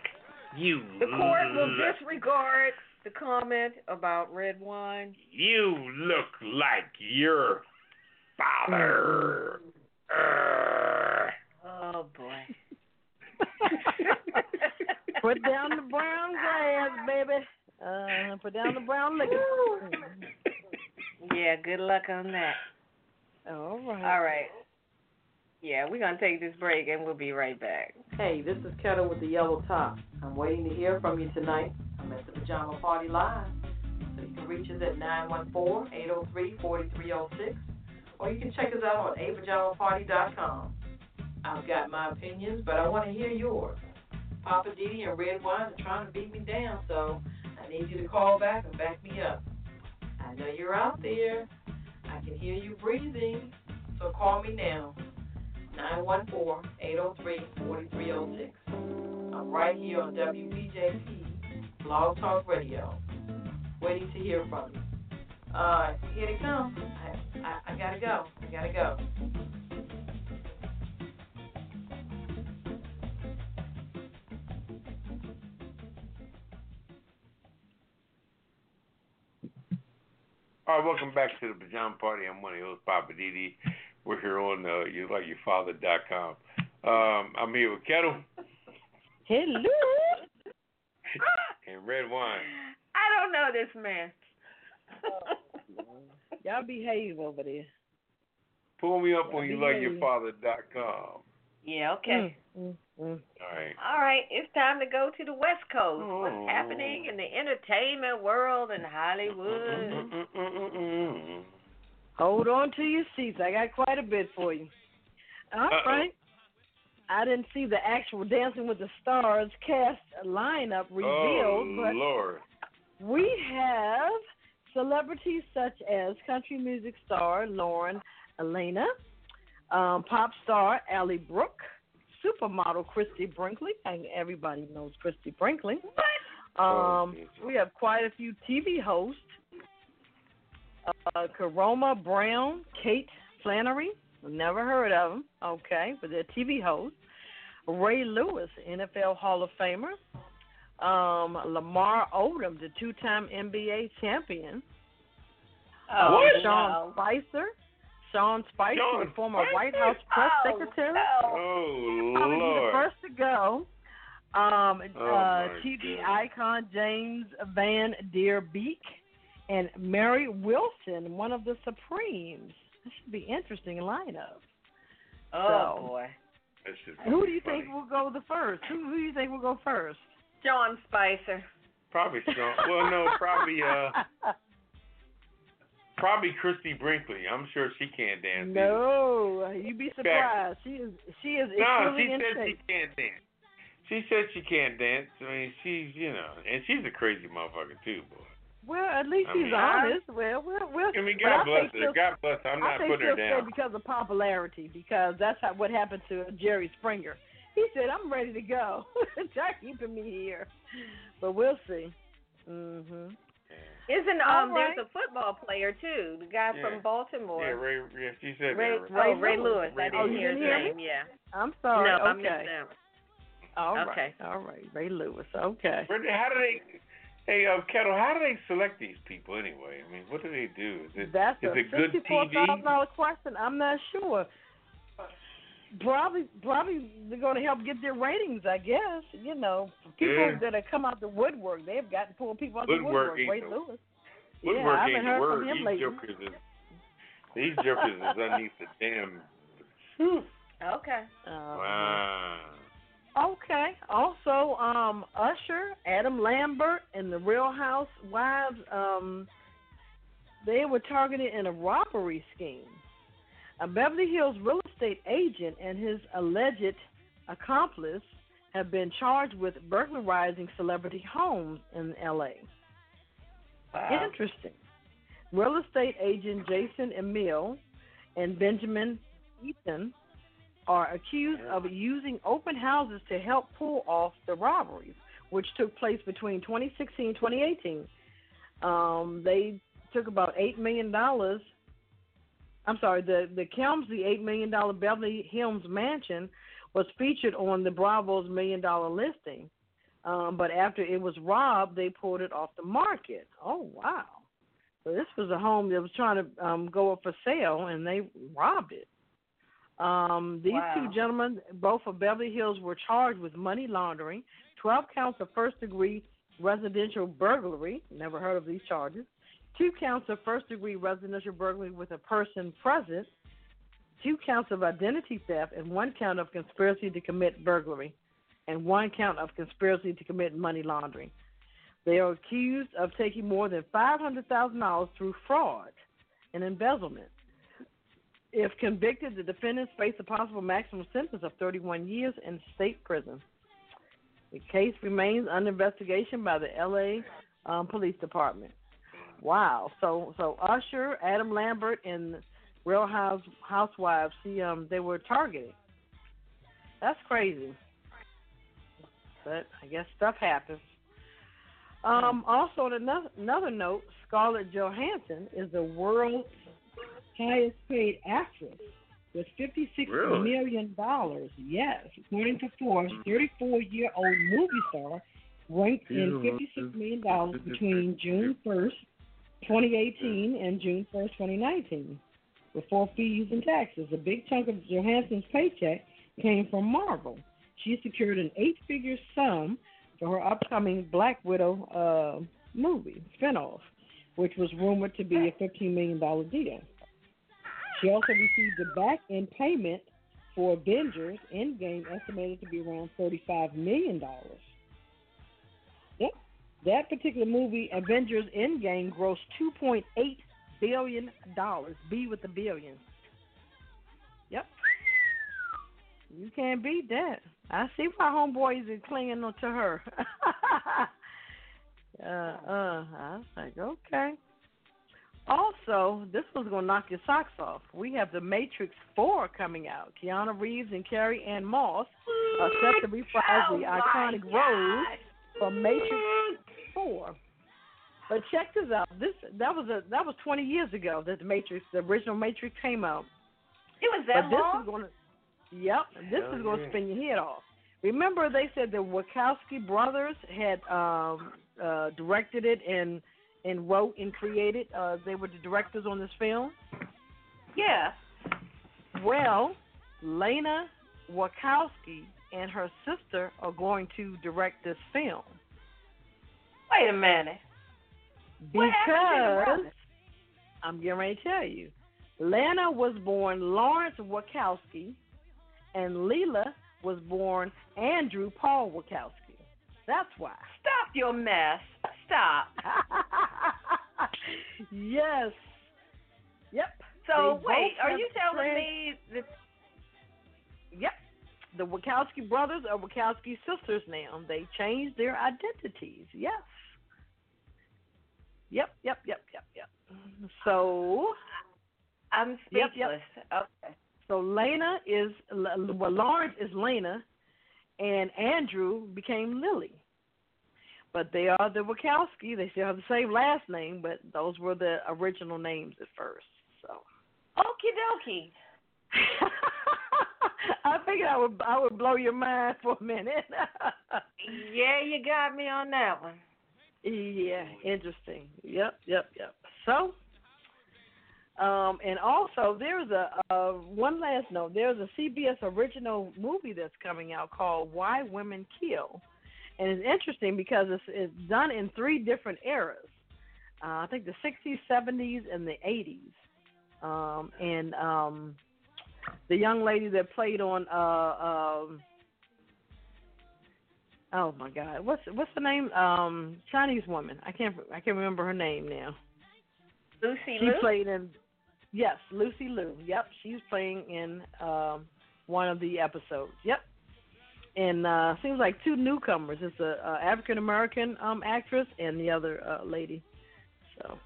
You The court will disregard the comment about Redwine. You look like your father. Uh, Oh boy. <laughs> <laughs> Put down the brown grass, baby. Uh, put down the brown liquor. <laughs> yeah, good luck on that. All right. All right. Yeah, we're gonna take this break and we'll be right back. Hey, this is Ketel with the yellow top. I'm waiting to hear from you tonight. I'm at the Pajama Party Live. So you can reach us at 914-803-4306 or you can check us out on apajamaparty.com. I've got my opinions, but I want to hear yours. Poppa DD and Redwine are trying to beat me down, so I need you to call back and back me up. I know you're out there. I can hear you breathing, so call me now. 914-803-4306. I'm right here on WBJP Blog Talk Radio, waiting to hear from you. Uh, here they come. I, I, I gotta go. I gotta go. All right, welcome back to the Pajama Party. I'm one of your hosts, Poppa DD. We're here on uh, you like your father.com. Um, I'm here with Ketel Hello. and Redwine. I don't know this man. <laughs> Y'all behave over there. Pull me up on Yeah, you like behave. your father.com. yeah, okay. Mm, mm. All right. All right, it's time to go to the West Coast. Oh. What's happening in the entertainment world in Hollywood? Hold on to your seats. I got quite a bit for you. All Uh-oh. right. I didn't see the actual Dancing with the Stars cast lineup revealed, oh, but Lord. we have celebrities such as country music star Lauren Alaina, um, pop star Ally Brooke, supermodel Christie Brinkley, and everybody knows Christie Brinkley. Um, Oh, we have quite a few TV hosts. Uh, Karamo Brown, Kate Flannery, never heard of them, okay, but they're TV hosts. Ray Lewis, NFL Hall of Famer. Um, Lamar Odom, the two-time NBA champion. Oh, What? Sean no. Spicer. Sean Spicer, Sean the former Spicer? White House press Oh, secretary. no. Oh, Probably be the first to go. Um, Oh, uh, my TV goodness. icon James Van Der Beek and Mary Wilson, one of the Supremes. This should be interesting lineup. Oh So- boy, Who do you funny. think will go the first? Who, who do you think will go first? John Spicer. Probably strong. well, no, probably uh, <laughs> probably Christie Brinkley. I'm sure she can't dance. either. no, you'd be surprised. She is she is No, she in said she can't dance. She said she can't dance. I mean, she's you know, and she's a crazy motherfucker too, boy. Well, at least I she's mean, honest. Well, well, well. I mean, God bless her. God bless her. I'm I not think putting her down. because of popularity, because that's how, what happened to Jerry Springer. He said, "I'm ready to go. <laughs> Try keeping me here," but we'll see. Mhm. Isn't um right. there's a football player too, the guy Yeah. from Baltimore. Yeah, Ray. Yeah, she said Ray- that. Ray oh, Ray Lewis. Lewis. I didn't Oh, Lewis. you hear his didn't name. Yeah. I'm sorry. no, I okay. missed that. All right. Okay. All right. Ray Lewis. Okay. Brenda, how do they? Hey, uh, Ketel, how do they select these people anyway? I mean, what do they do? Is it That's is a it good sixty-four TV? thousand dollar question. I'm not sure. Probably, probably they're going to help get their ratings. I guess you know people Yeah. that have come out the woodwork. They've got to people out the Woodwork woodwork. Ray the- Lewis. Woodwork yeah, I haven't heard word. from him These lately. jokers is these jokers is underneath the damn. Okay. Uh, Wow. Okay. Also, um, Usher, Adam Lambert, and the Real Housewives, um, they were targeted in a robbery scheme. A Beverly Hills real estate agent and his alleged accomplice have been charged with burglarizing celebrity homes in L.A. Wow. Interesting. Real estate agent Jason Emil and Benjamin Eaton are accused of using open houses to help pull off the robberies, which took place between 2016 and 2018. Um, they took about $8 million. I'm sorry, the, the Kelmsley $8 million Beverly Hills mansion was featured on the Bravo's million dollar listing. Um, but after it was robbed, they pulled it off the market. Oh, wow. So this was a home that was trying to um, go up for sale, and they robbed it. Um, these Wow. two gentlemen, both of Beverly Hills, were charged with money laundering, 12 counts of first degree residential burglary. Never heard of these charges. Two counts of first degree residential burglary with a person present. Two counts of identity theft, and one count of conspiracy to commit burglary, and one count of conspiracy to commit money laundering. They are accused of taking more than $500,000 through fraud and embezzlement. If convicted, the defendants face a possible maximum sentence of 31 years in state prison. The case remains under investigation by the LA um, Police Department. Wow. So so Usher, Adam Lambert, and Real House Housewives, see, um, they were targeted. That's crazy. But I guess stuff happens. Um, also, on another, another note, Scarlett Johansson is the world's highest paid actress with fifty-six Really? million dollars. Yes, according to Forbes, thirty-four-year-old movie star ranked in fifty-six million dollars between June <laughs> first, twenty eighteen, and June first, twenty nineteen, before fees and taxes. A big chunk of Johansson's paycheck came from Marvel. She secured an eight-figure sum for her upcoming Black Widow uh, movie spinoff, which was rumored to be a fifteen million dollar deal. She also received a back end payment for Avengers Endgame, estimated to be around thirty-five million dollars. Yep, that particular movie, Avengers Endgame, grossed two point eight billion dollars. B with the billion. Yep. You can't beat that. I see why homeboys is clinging on to her. <laughs> uh, uh, I was like, okay. Also, this one's gonna knock your socks off. We have The Matrix Four coming out. Keanu Reeves and Carrie Ann Moss are set to reprise the iconic role from Matrix Four. But check this out. This that was a that was 20 years ago that the Matrix, the original Matrix, came out. It was But that this long. is going to, yep, this Hell is going to yeah. spin your head off. Remember, they said the Wachowski brothers had um, uh, directed it and and wrote and created. Uh, they were the directors on this film. Yeah. Well, Lena Wachowski and her sister are going to direct this film Wait a minute. What happened to the because? I'm getting ready to tell you. Lana was born Lawrence Wachowski, and Leela was born Andrew Paul Wachowski. That's why. Stop your mess. Stop. <laughs> yes. Yep. So They wait, are you telling trans- me that? Yep. The Wachowski brothers are Wachowski sisters now. They changed their identities. Yes. Yep, yep, yep, yep, yep. So, I'm Yep, speechless. yep. Okay. so Lena is well, Lawrence is Lena, and Andrew became Lily. But they are the Wachowski. They still have the same last name, but those were the original names at first. So. Okie dokie. <laughs> <laughs> I figured I would I would blow your mind for a minute. <laughs> Yeah, you got me on that one. yeah, interesting. Yep, yep, yep. So, um, and also there's a uh, one last note. There's a CBS original movie that's coming out called Why Women Kill, and it's interesting because it's it's done in three different eras. Uh, I think the 60s, 70s, and the 80s. Um, and um, the young lady that played on uh, um, oh my God, what's what's the name? Um, Chinese woman. I can't I can't remember her name now. Lucy She Liu. played in yes, Lucy Liu. Yep, she's playing in um, one of the episodes. Yep. And uh seems like two newcomers. It's a, a African American um actress and the other uh, lady. So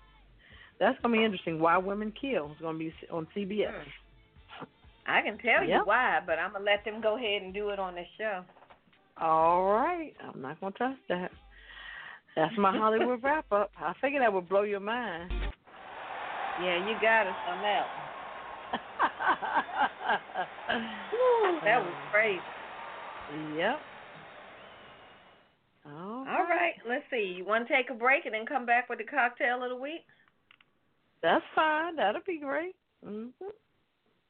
that's gonna be interesting. Why Women Kill is gonna be on CBS. I can tell you why, but I'm gonna let them go ahead and do it on the show. All right, I'm not gonna touch that. That's my Hollywood <laughs> wrap up. I figured that would blow your mind. Yeah, you got us on that. <laughs> That was crazy. Yep. All All right, let's see. You want to take a break and then come back with the cocktail of the week? That's fine. That'll be great. hmm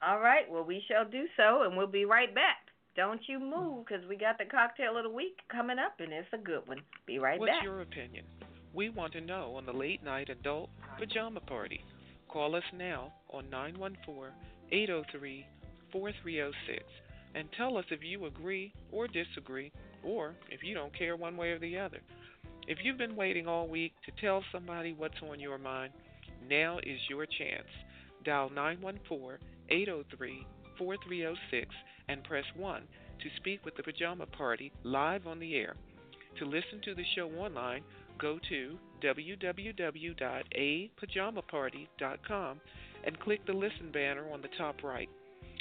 All right, well, we shall do so, and we'll be right back. Don't you hmm. move, because we got the cocktail of the week coming up, and it's a good one. Be right What's back. What's your opinion? We want to know on the late night adult pajama party. Call us now on 914 803 4306 and tell us if you agree or disagree, or if you don't care one way or the other. If you've been waiting all week to tell somebody what's on your mind, now is your chance. Dial 914 803 4306 and press 1 to speak with the Pajama Party live on the air. To listen to the show online, go to www.apajamaparty.com and click the listen banner on the top right.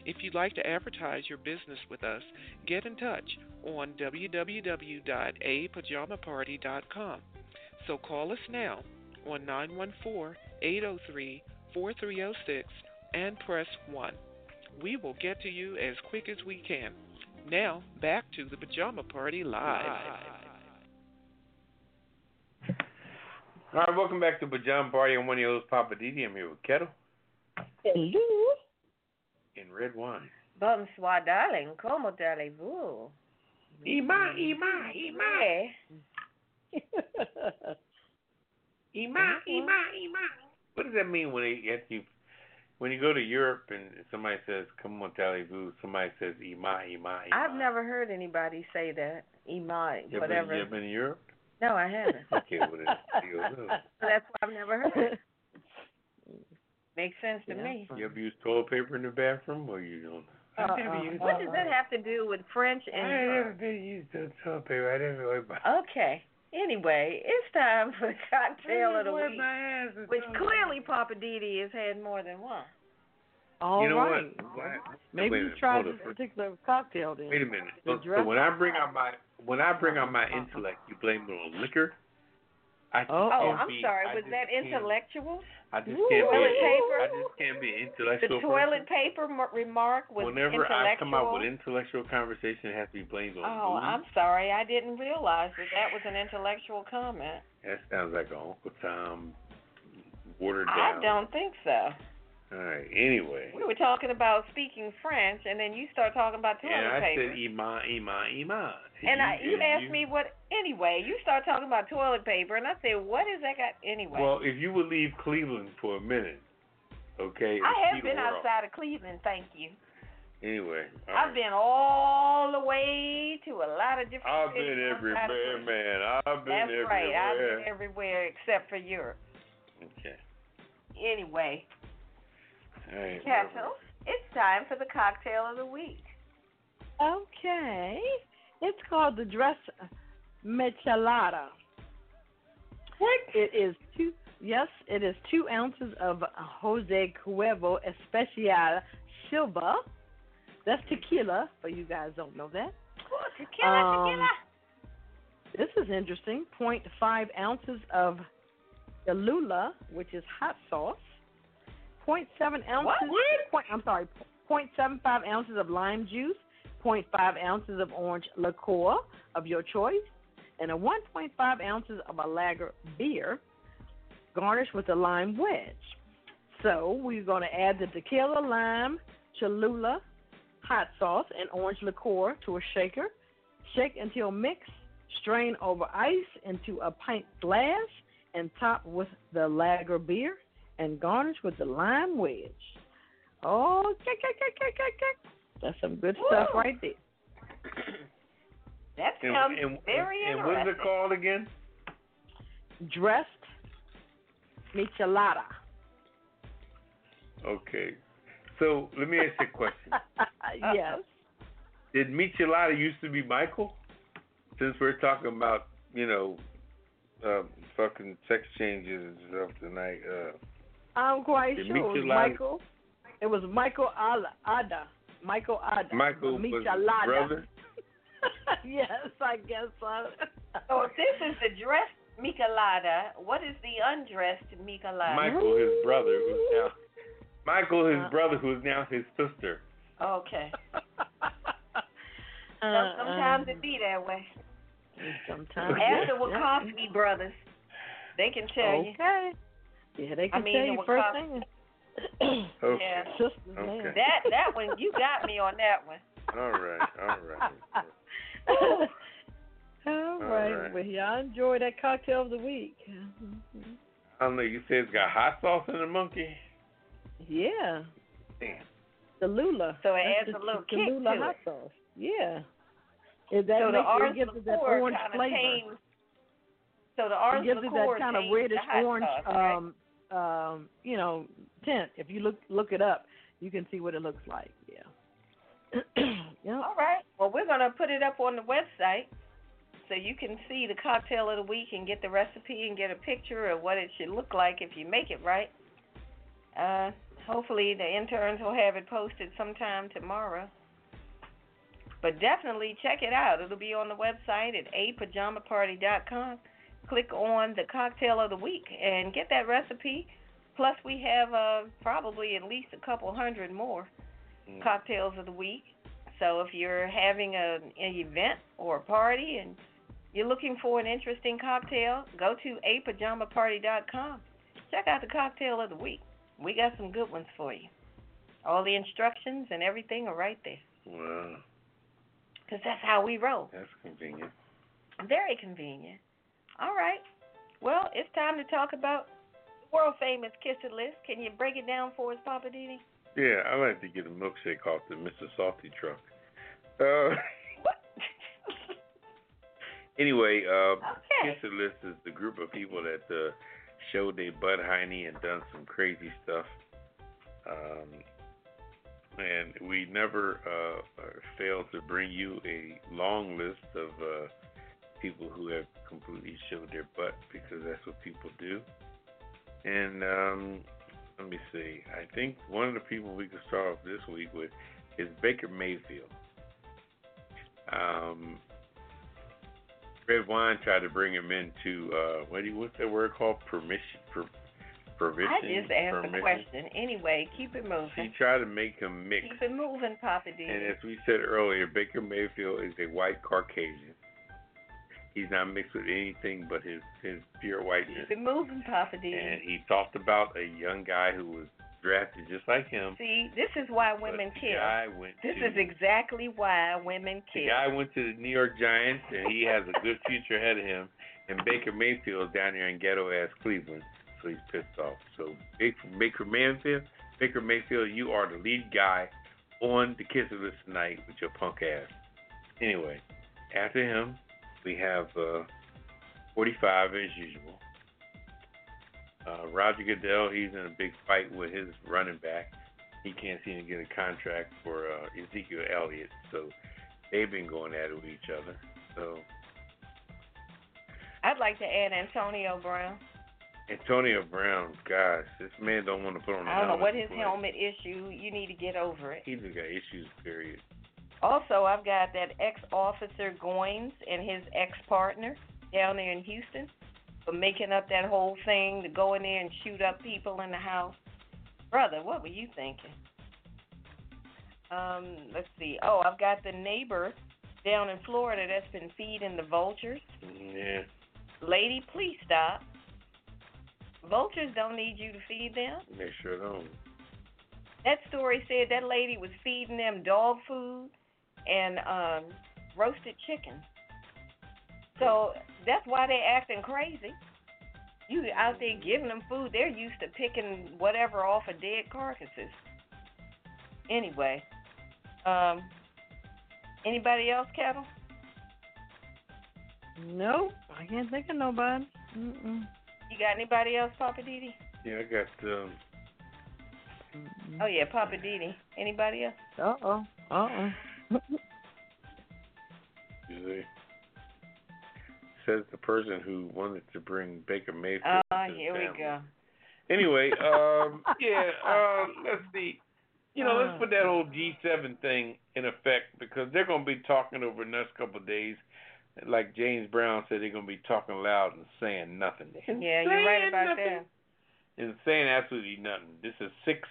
If you'd like to advertise your business with us, get in touch on www.apajamaparty.com. So call us now on 914 803 4306 and press 1. We will get to you as quick as we can. Now, back to the Pajama Party Live. All right, welcome back to Pajama Party. I'm one of your hosts, Poppa DD. I'm here with Ketel Hello. In Redwine. Bonsoir, darling. Como allez-vous? Ima, Ima, Yeah. Ima, Ima, Ima. What does that mean when they after you when you go to Europe and somebody says "Come on, vous somebody says "Ima, Ima, Ima"? I've never heard anybody say that. Imai, You ever, whatever. Been, you ever been to Europe? No, I haven't. <laughs> Okay, well then, you don't know. So that's why I've never heard it. Makes sense to Yeah. me. You ever use toilet paper in the bathroom, or you don't? Uh-uh. Never used. What does that have to do with French and? I never been used to toilet paper. I never wiped my. Okay. Anyway, it's time for <laughs> the cocktail of the I week, my ass with which clearly Poppa DD has had more than one. All you know right. what? What? Maybe Wait you minute, tried this on. particular cocktail then. Wait a minute. So, so when I bring out my when I bring out my intellect, you blame it on liquor. I just Oh, Oh, can't I'm be, sorry. I Was that intellectual? I just Ooh. can't be. Toilet a- paper? I just can't be an The intellectual. toilet person. paper m- remark was Whenever intellectual. Whenever I come out with intellectual conversation, it has to be blamed on Oh, booze. I'm sorry. I didn't realize that that was an intellectual comment. That sounds like an Uncle Tom watered I don't think so. All right. Anyway. We were talking about speaking French, and then you start talking about toilet paper. And I paper. said ima ima ima. and I, you asked me what anyway. You start talking about toilet paper, and I said, "What is that got anyway?" Well, if you would leave Cleveland for a minute, okay. I have been outside of Cleveland, thank you. Anyway. I've right. been all the way to a lot of different I've been everywhere, man. I've been That's everywhere. right. I've been everywhere except for Europe. Okay. Anyway, All right. Castle, it's time for the cocktail of the week. Okay. It's called the dress michelada. What? It is two. Yes, it is two ounces of Jose Cuervo Especial Silver. That's tequila. but you guys don't know that. Oh, tequila, Um, tequila. This is interesting. 0.5 ounces of Cholula, which is hot sauce. 0.7 ounces. Point, I'm sorry. 0.75 ounces of lime juice. 0.5 ounces of orange liqueur of your choice, and a 1.5 ounces of a lager beer, garnished with a lime wedge. So we're going to add the tequila, lime, Cholula, hot sauce, and orange liqueur to a shaker. Shake until mixed. Strain over ice into a pint glass and top with the lager beer and garnish with the lime wedge. Oh, kick, kick, kick, kick, kick, kick. That's some good stuff right there. <coughs> That And, sounds and, very and, and interesting. what's it called again? Dressed michelada. Okay. So let me ask you a question. <laughs> yes. Did Michelada used to be Michael? Since we're talking about, you know, um, fucking sex changes and stuff tonight. Uh, I'm quite Did sure it was Michael. It was Michael Ala- Ada. Michael Ada. Michael was his brother. <laughs> yes, I guess so. So if this is the dressed Michelada, what is the undressed Michelada? Michael, his brother, who's now <laughs> Michael, his Uh. brother, who's now his sister. Okay. <laughs> Uh, Sometimes uh, it be that way. Sometimes. Ask the Wachowski brothers. They can tell you. Okay. Yeah, they can I mean, tell the you first Wachowski- thing. <clears throat> Okay. <laughs> Yeah. Sisters, Okay. That that one you got me on that one. All right. All right. <laughs> All right. right. Well, y'all enjoy that cocktail of the week. I don't know. You said it's got hot sauce in the monkey. Yeah. Damn. The Lula. So it That's adds the, a little the kick Lula to hot it. sauce. Yeah. It, that so the makes, orange it gives it that orange flavor. tames. So the It orange gives it that kind of reddish orange sauce, right? Um, you know, tent. If you look look it up, you can see what it looks like. Yeah. <clears throat> yep. All right. Well, we're gonna put it up on the website so you can see the cocktail of the week and get the recipe and get a picture of what it should look like if you make it right. Uh, hopefully the interns will have it posted sometime tomorrow. But definitely check it out. It'll be on the website at apajamaparty.com. Click on the cocktail of the week and get that recipe. Plus, we have uh, probably at least a couple hundred more Mm. cocktails of the week. So if you're having a, an event or a party and you're looking for an interesting cocktail, go to apajamaparty.com. Check out the cocktail of the week. We got some good ones for you. All the instructions and everything are right there. Wow, Because that's how we roll. that's convenient. Very convenient. All right. Well, it's time to talk about the world famous Kiss It list. Can you break it down for us, Poppa DD? Yeah, I like to get a milkshake off the Mr. Salty truck. Uh, <laughs> anyway, uh, Okay. Kiss It List is the group of people that uh, showed their butt hiney and done some crazy stuff. Um, and we never uh, uh, fail to bring you a long list of uh, people who have completely showed their butt because that's what people do. And um, let me see. I think one of the people we could start off this week with is Baker Mayfield. Um, Redwine tried to bring him into uh, what do you, what's that word called? Permission, per, provision. I just asked permission. a question. Anyway, keep it She moving. tried to make him mix. Keep it moving, Poppa D. And as we said earlier, Baker Mayfield is a white Caucasian. He's not mixed with anything but his his pure whiteness. Keep it moving, Poppa D. And he talked about a young guy who was drafted just like him. See, this is why women kill. This to, is exactly why women kill. The guy went to the New York Giants, and he has a good future ahead of him. And Baker Mayfield is down there in ghetto ass Cleveland, so he's pissed off. So Baker, Baker Mayfield, Baker Mayfield, you are the lead guy on the Kiss of List tonight with your punk ass. Anyway, after him, we have uh, 45 as usual. Uh, Roger Goodell, he's in a big fight with his running back. He can't seem to get a contract for uh, Ezekiel Elliott, so they've been going at it with each other. So I'd like to add Antonio Brown. Antonio Brown, gosh, this man don't want to put on the I don't know what his helmet issue. You need to get over it. He's got issues, period. Also, I've got that ex-officer Goines and his ex-partner down there in Houston for making up that whole thing to go in there and shoot up people in the house. Brother, what were you thinking? Um, let's see. Oh, I've got the neighbor down in Florida that's been feeding the vultures. Yeah. Lady, please stop. Vultures don't need you to feed them. They sure don't. That story said that lady was feeding them dog food and um roasted chicken. So that's why they acting crazy. You out there giving them food, they're used to picking whatever off of dead carcasses. Anyway, um, anybody else, Ketel? Nope, I can't think of nobody. Mm-mm. You got anybody else, Poppa DD? Yeah, I got um Oh yeah, Poppa DD. Anybody else? Uh oh. Uh oh. You see. Says the person who wanted to bring Baker Mayfield. Ah, to the here we go. Anyway, um, <laughs> yeah, uh, let's see. You know, let's Uh. put that whole G7 thing in effect because they're going to be talking over the next couple of days. Like James Brown said, they're going to be talking loud and saying nothing. Yeah, you're right about nothing. that. And saying absolutely nothing. This is six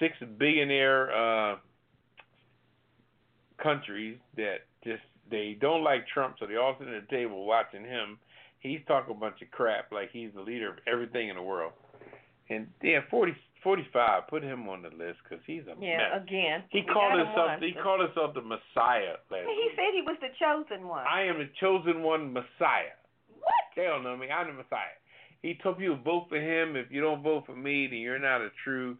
six billionaire uh, countries that just they don't like Trump, so they all sit at the table watching him. He's talking a bunch of crap like he's the leader of everything in the world. And yeah, 40, 45, put him on the list because he's a Yeah, mess. again. He called himself he called himself the Messiah last He week. said he was the chosen one. I am the chosen one Messiah. what? They don't know me. I'm the Messiah. He told people vote for him. If you don't vote for me, then you're not a true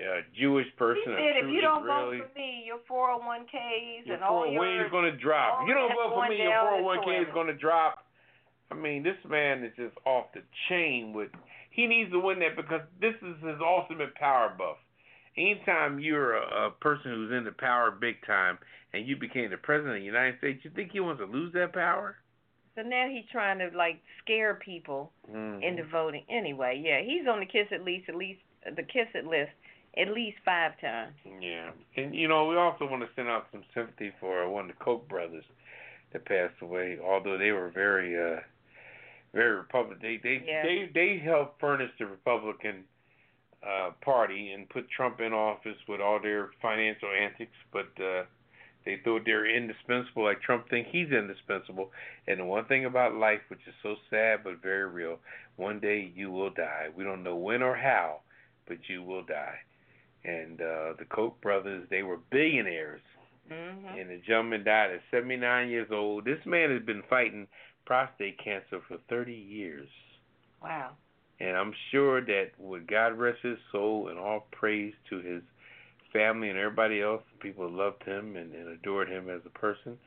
uh, Jewish person. a said if you don't Israeli. vote for me, your 401ks your and all 401 your is going to drop. If you don't vote for me, your 401k is going to drop. I mean, this man is just off the chain with. He needs to win that because this is his ultimate power buff. anytime you're a, a person who's in the power big time and you became the president of the United States, you think he wants to lose that power? So now he's trying to like scare people Mm-hmm. into voting. Anyway, yeah, he's on the kiss at least at least the kiss it list at least five times. Yeah, and you know we also want to send out some sympathy for one of the Koch brothers that passed away. Although they were very, uh very Republican, they they Yeah. they they helped furnish the Republican uh Party and put Trump in office with all their financial antics, but uh they thought they're indispensable, like Trump think he's indispensable. And the one thing about life, which is so sad but very real, one day you will die. We don't know when or how, but you will die. And uh the Koch brothers, they were billionaires. Mhm. And the gentleman died at 79 years old. This man has been fighting prostate cancer for 30 years. Wow. And I'm sure that with God rest his soul and all praise to his family and everybody else, people loved him and, and adored him as a person.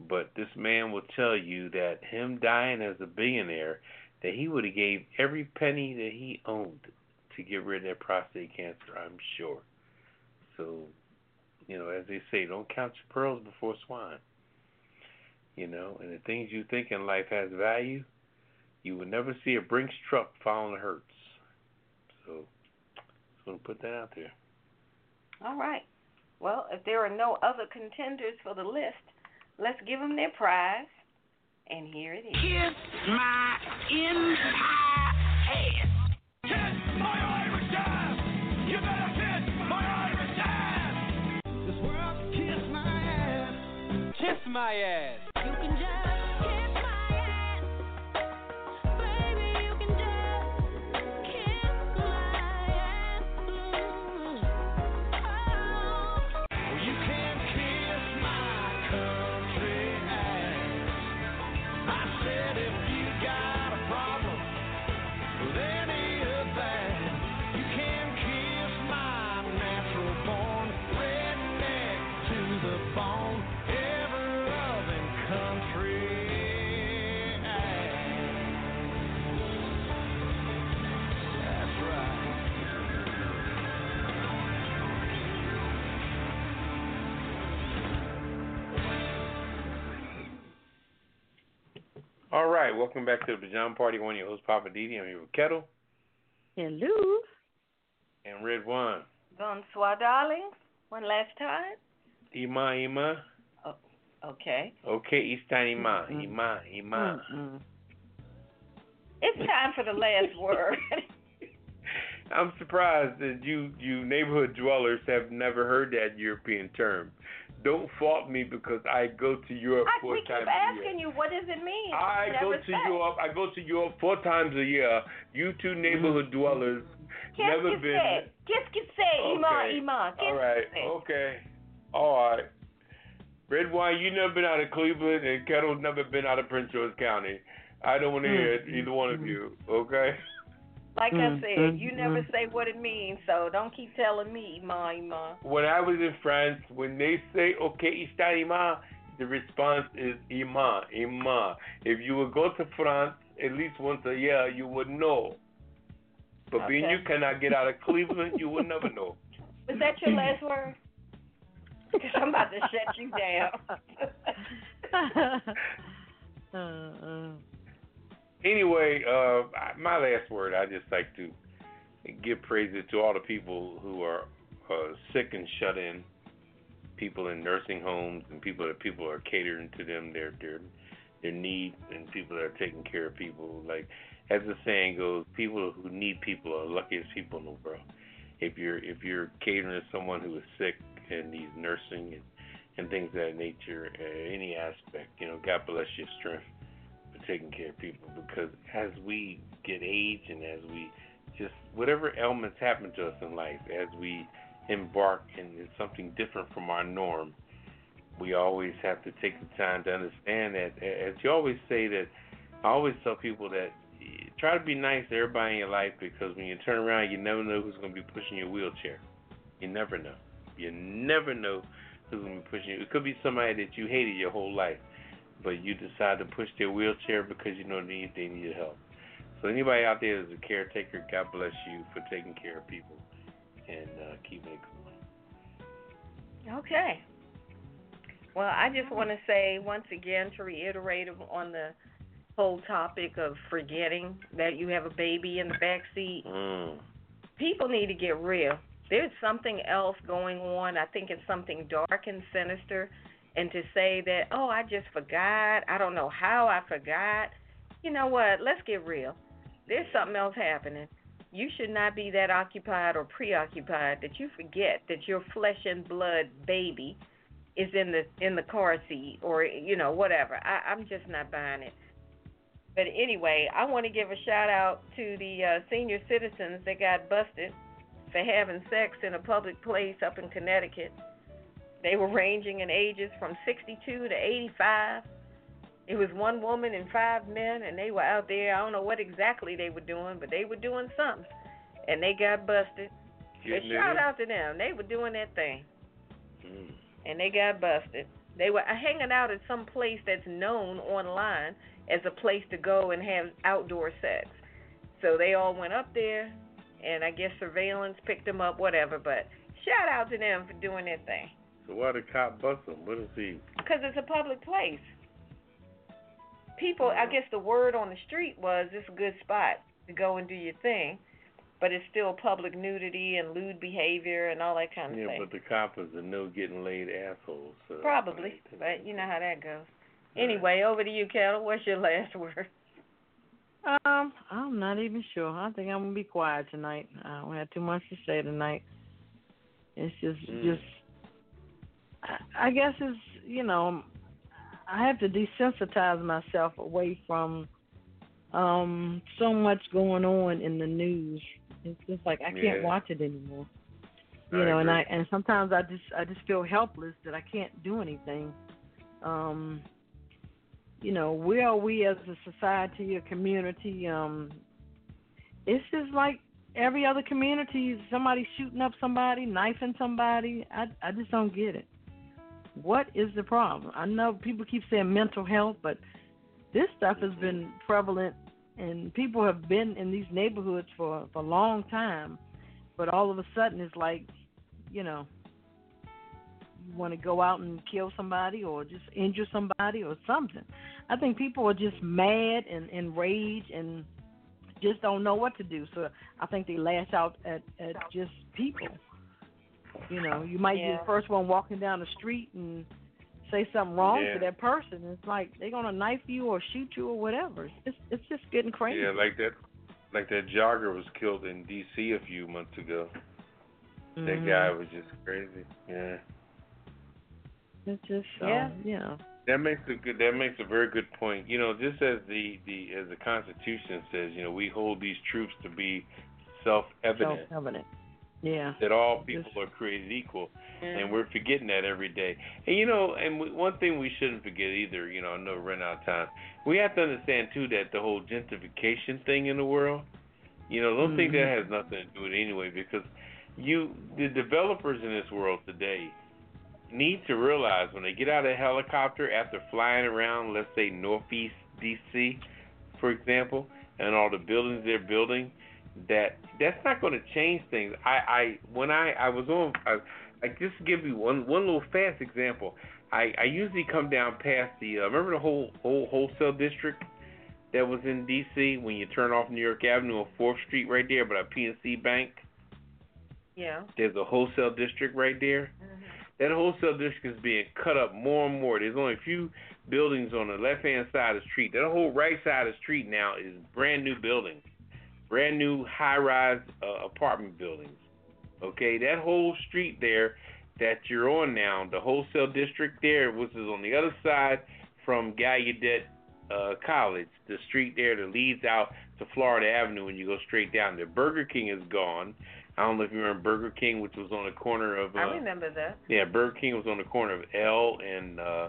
But this man will tell you that him dying as a billionaire, that he would have gave every penny that he owned to get rid of that prostate cancer, I'm sure. So, you know, as they say, don't count your pearls before swine. You know, and the things you think in life has value, you will never see a Brinks truck following Hertz. So, I'm just want to put that out there. All right. Well, if there are no other contenders for the list, let's give them their prize. And here it is. Kiss my entire ass. Kiss my ass. All right, welcome back to the Pajama Party. One of your hosts, Poppa DD. I'm here with Ketel Hello. and Redwine. Bonsoir, darling. One last time. Ima, Ima. Oh, okay. Okay, Eastan Ima. Ima, Ima. Mm-mm. It's time for the last word. <laughs> I'm surprised that you, you neighborhood dwellers have never heard that European term. Don't fault me because I go to Europe I, four times a year. I keep asking you, what does it mean? I go to say. Europe. I go to Europe four times a year. You two neighborhood mm-hmm. dwellers Qu'est-ce never qu'il been. fait? Qu'est-ce Iman, Okay. Iman? Qu'est-ce All right. Okay. All right. Redwine, you never been out of Cleveland, and Ketel's never been out of Prince George County. I don't want to hear hmm. it, either one of hmm. you. Okay. Like I Mm, said, mm, you never mm. say what it means, so don't keep telling me, Iman, Iman. When I was in France, when they say "Okay, está Ima," the response is "Ima, Ima." If you would go to France at least once a year, you would know. But being you cannot get out of Cleveland, you would never know. <laughs> Was that your last word? <laughs> Because I'm about to shut you down. Uh-uh. <laughs> Anyway, uh, my last word, I just like to give praises to all the people who are uh, sick and shut in, people in nursing homes, and people that people are catering to them their their their needs, and people that are taking care of people. Like as the saying goes, people who need people are the luckiest people in the world. If you're if you're catering to someone who is sick and needs nursing and and things of that nature, uh, any aspect, you know, God bless your strength taking care of people because as we get age and as we just whatever ailments happen to us in life, as we embark in something different from our norm, we always have to take the time to understand that. As you always say that, I always tell people that eh, try to be nice to everybody in your life because when you turn around, you never know who's going to be pushing your wheelchair. You never know. You never know who's going to be pushing you. It could be somebody that you hated your whole life, but you decide to push their wheelchair because you know they need, they need help. So anybody out there that's a caretaker, God bless you for taking care of people and uh, keep it going. Okay. Well, I just want to say once again to reiterate on the whole topic of forgetting that you have a baby in the back seat. Mm. People need to get real. There's something else going on. I think it's something dark and sinister. And to say that, oh, I just forgot. I don't know how I forgot. You know what? Let's get real. There's something else happening. You should not be that occupied or preoccupied that you forget that your flesh and blood baby is in the in the car seat or you know whatever. I, I'm just not buying it. But anyway, I want to give a shout out to the uh, senior citizens that got busted for having sex in a public place up in Connecticut. They were ranging in ages from 62 to 85. It was one woman and five men, and they were out there. I don't know what exactly they were doing, but they were doing something, and they got busted. Getting but shout out to them. They were doing that thing, Mm. and they got busted. They were hanging out at some place that's known online as a place to go and have outdoor sex. So they all went up there, and I guess surveillance picked them up, whatever. But shout out to them for doing their thing. So why the cop bust him? What is he? Because it's a public place. People, I guess the word on the street was it's a good spot to go and do your thing, but it's still public nudity and lewd behavior and all that kind of stuff. Yeah, thing. but the cop is a no getting laid asshole. So Probably, but you know how that goes. Anyway, over to you, Ketel. What's your last <laughs> word? Um, I'm not even sure. I think I'm gonna be quiet tonight. I don't have too much to say tonight. It's just, Mm. just. I, I guess it's you know, I have to desensitize myself away from um so much going on in the news. It's just like I can't Yeah. watch it anymore. I You know, and. I and sometimes I just I just feel helpless that I can't do anything. Um you know, where are we as a society, a community? Um, it's just like every other community. Somebody shooting up somebody, knifing somebody. I I just don't get it. What is the problem? I know people keep saying mental health, but this stuff has been prevalent, and people have been in these neighborhoods for for a long time. But all of a sudden, it's like, you know, you want to go out and kill somebody or just injure somebody or something. I think people are just mad and enraged and just don't know what to do. So I think they lash out at at just people. You know, you might be the first one walking down the street and say something wrong Yeah. to that person. It's like they're gonna knife you or shoot you or whatever. It's it's just getting crazy. Yeah, like that, like that jogger was killed in D.C. a few months ago. That Mhm. guy was just crazy. Yeah. It's just so, Yeah. you know. That makes a good. That makes a very good point. You know, just as the the as the Constitution says, you know, we hold these truths to be self-evident Self-evident. Yeah. that all people are created equal, and we're forgetting that every day. And you know, and we, one thing we shouldn't forget either. You know, I know we're running out of time. We have to understand too that the whole gentrification thing in the world. You know, don't think that Mhm. has nothing to do with it anyway, because you the developers in this world today need to realize when they get out of a helicopter after flying around, let's say northeast DC, for example, and all the buildings they're building, that that's not going to change things. I, I when I I was on, I, I just give you one one little fast example. I I usually come down past the uh, remember the whole whole wholesale district that was in DC when you turn off New York Avenue on Fourth Street right there by the PNC Bank. Yeah. There's a wholesale district right there. That wholesale district is being cut up more and more. There's only a few buildings on the left hand side of the street. That whole right side of the street now is brand new buildings, brand new high rise uh, apartment buildings. Okay, that whole street there that you're on now, the wholesale district there, which is on the other side from Gallaudet uh, College, the street there that leads out to Florida Avenue when you go straight down there. Burger King is gone. I don't know if you remember Burger King, which was on the corner of. Uh, I remember that. yeah, Burger King was on the corner of L and uh,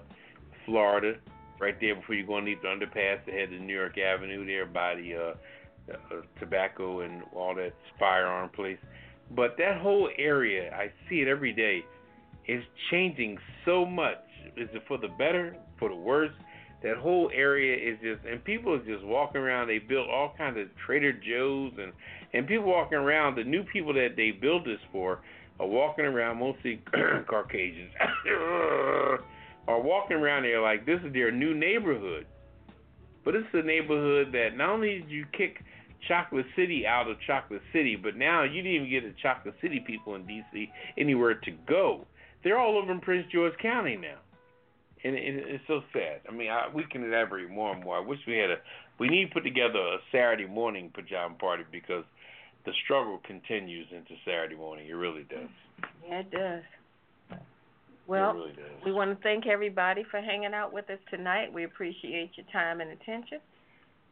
Florida, right there before you go underneath the underpass that had the New York Avenue there by the uh, uh, tobacco and all that firearm place. But that whole area, I see it every day, is changing so much. Is it for the better, for the worse? that whole area is just and people are just walking around. They built all kinds of Trader Joe's and and people walking around. The new people that they built this for are walking around, mostly <clears throat> Caucasians, <coughs> are walking around there like this is their new neighborhood. But it's a neighborhood that not only did you kick Chocolate City out of Chocolate City, but now you didn't even get the Chocolate City people in D.C. anywhere to go. They're all over in Prince George County now, and, and it's so sad. I mean, I, we can elaborate more and more. I wish we had a. We need to put together a Saturday morning pajama party because the struggle continues into Saturday morning. It really does. Yeah, it does. Well, really we want to thank everybody for hanging out with us tonight. We appreciate your time and attention.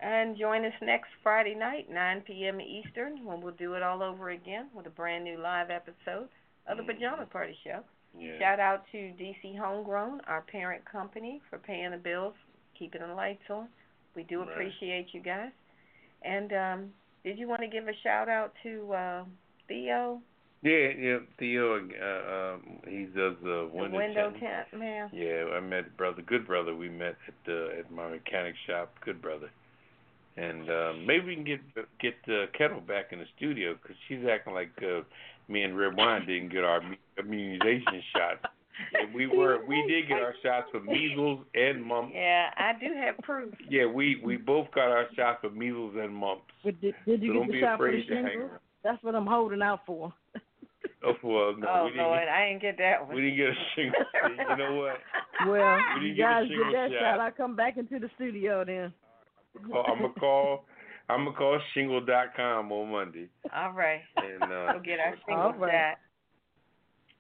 And join us next Friday night, 9 p.m. Eastern, when we'll do it all over again with a brand new live episode of the Pajama Party Show. Yeah. Shout out to DC Homegrown, our parent company, for paying the bills, keeping the lights on. We do Right. appreciate you guys. And um, did you want to give a shout out to uh, Theo, Yeah, yeah. Theo, uh, um, he does the the window, window tent man? Yeah, I met brother, good brother. We met at the at my mechanic shop, good brother. And um, maybe we can get get uh, Ketel back in the studio because she's acting like uh, me and Redwine didn't get our immunization shots. And we were we <laughs> did get our shots for measles and mumps. Yeah, I do have proof. Yeah, we we both got our shots for measles and mumps. But did, did you So get don't the be shot for the to hang shingles? around. That's what I'm holding out for. Oh well, no, oh we didn't. Lord, I didn't get that one. We didn't get a shingle. you know what? Well, We you didn't get a shingle get that shot. shot. I come back into the studio then. Call, I'm gonna call. I'm gonna call shingle.com on Monday. All right, And uh, we'll get our All single right.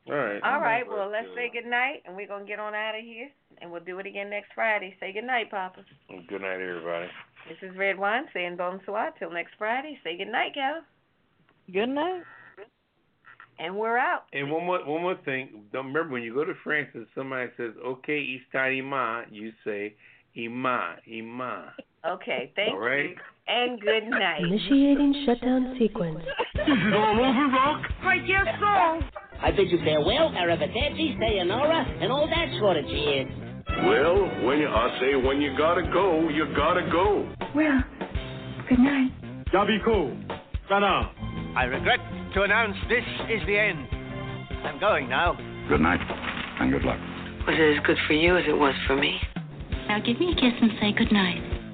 all right. shot. All right, But, well let's say good night, and we're gonna get on out of here, and we'll do it again next Friday. Say good night, Poppa. Good night, everybody. This is Redwine saying bonsoir till next Friday. Say good night, Kevin. Good night. And we're out. And one more one more thing. Don't remember when you go to France and somebody says, "Okay, Istan Ima," you say Ima, Ima. Okay, thank All right. you. And good night. Initiating shutdown sequence. This is all over, Rock. I guess so. I bid you farewell, arrivederci, sayonara, and all that sort of cheers. Well, when you, I say when you gotta go, you gotta go. Well, good night. Yabiko. Sana. I regret to announce this is the end. I'm going now. Good night, and good luck. Was it as good for you as it was for me? Now give me a kiss and say good night.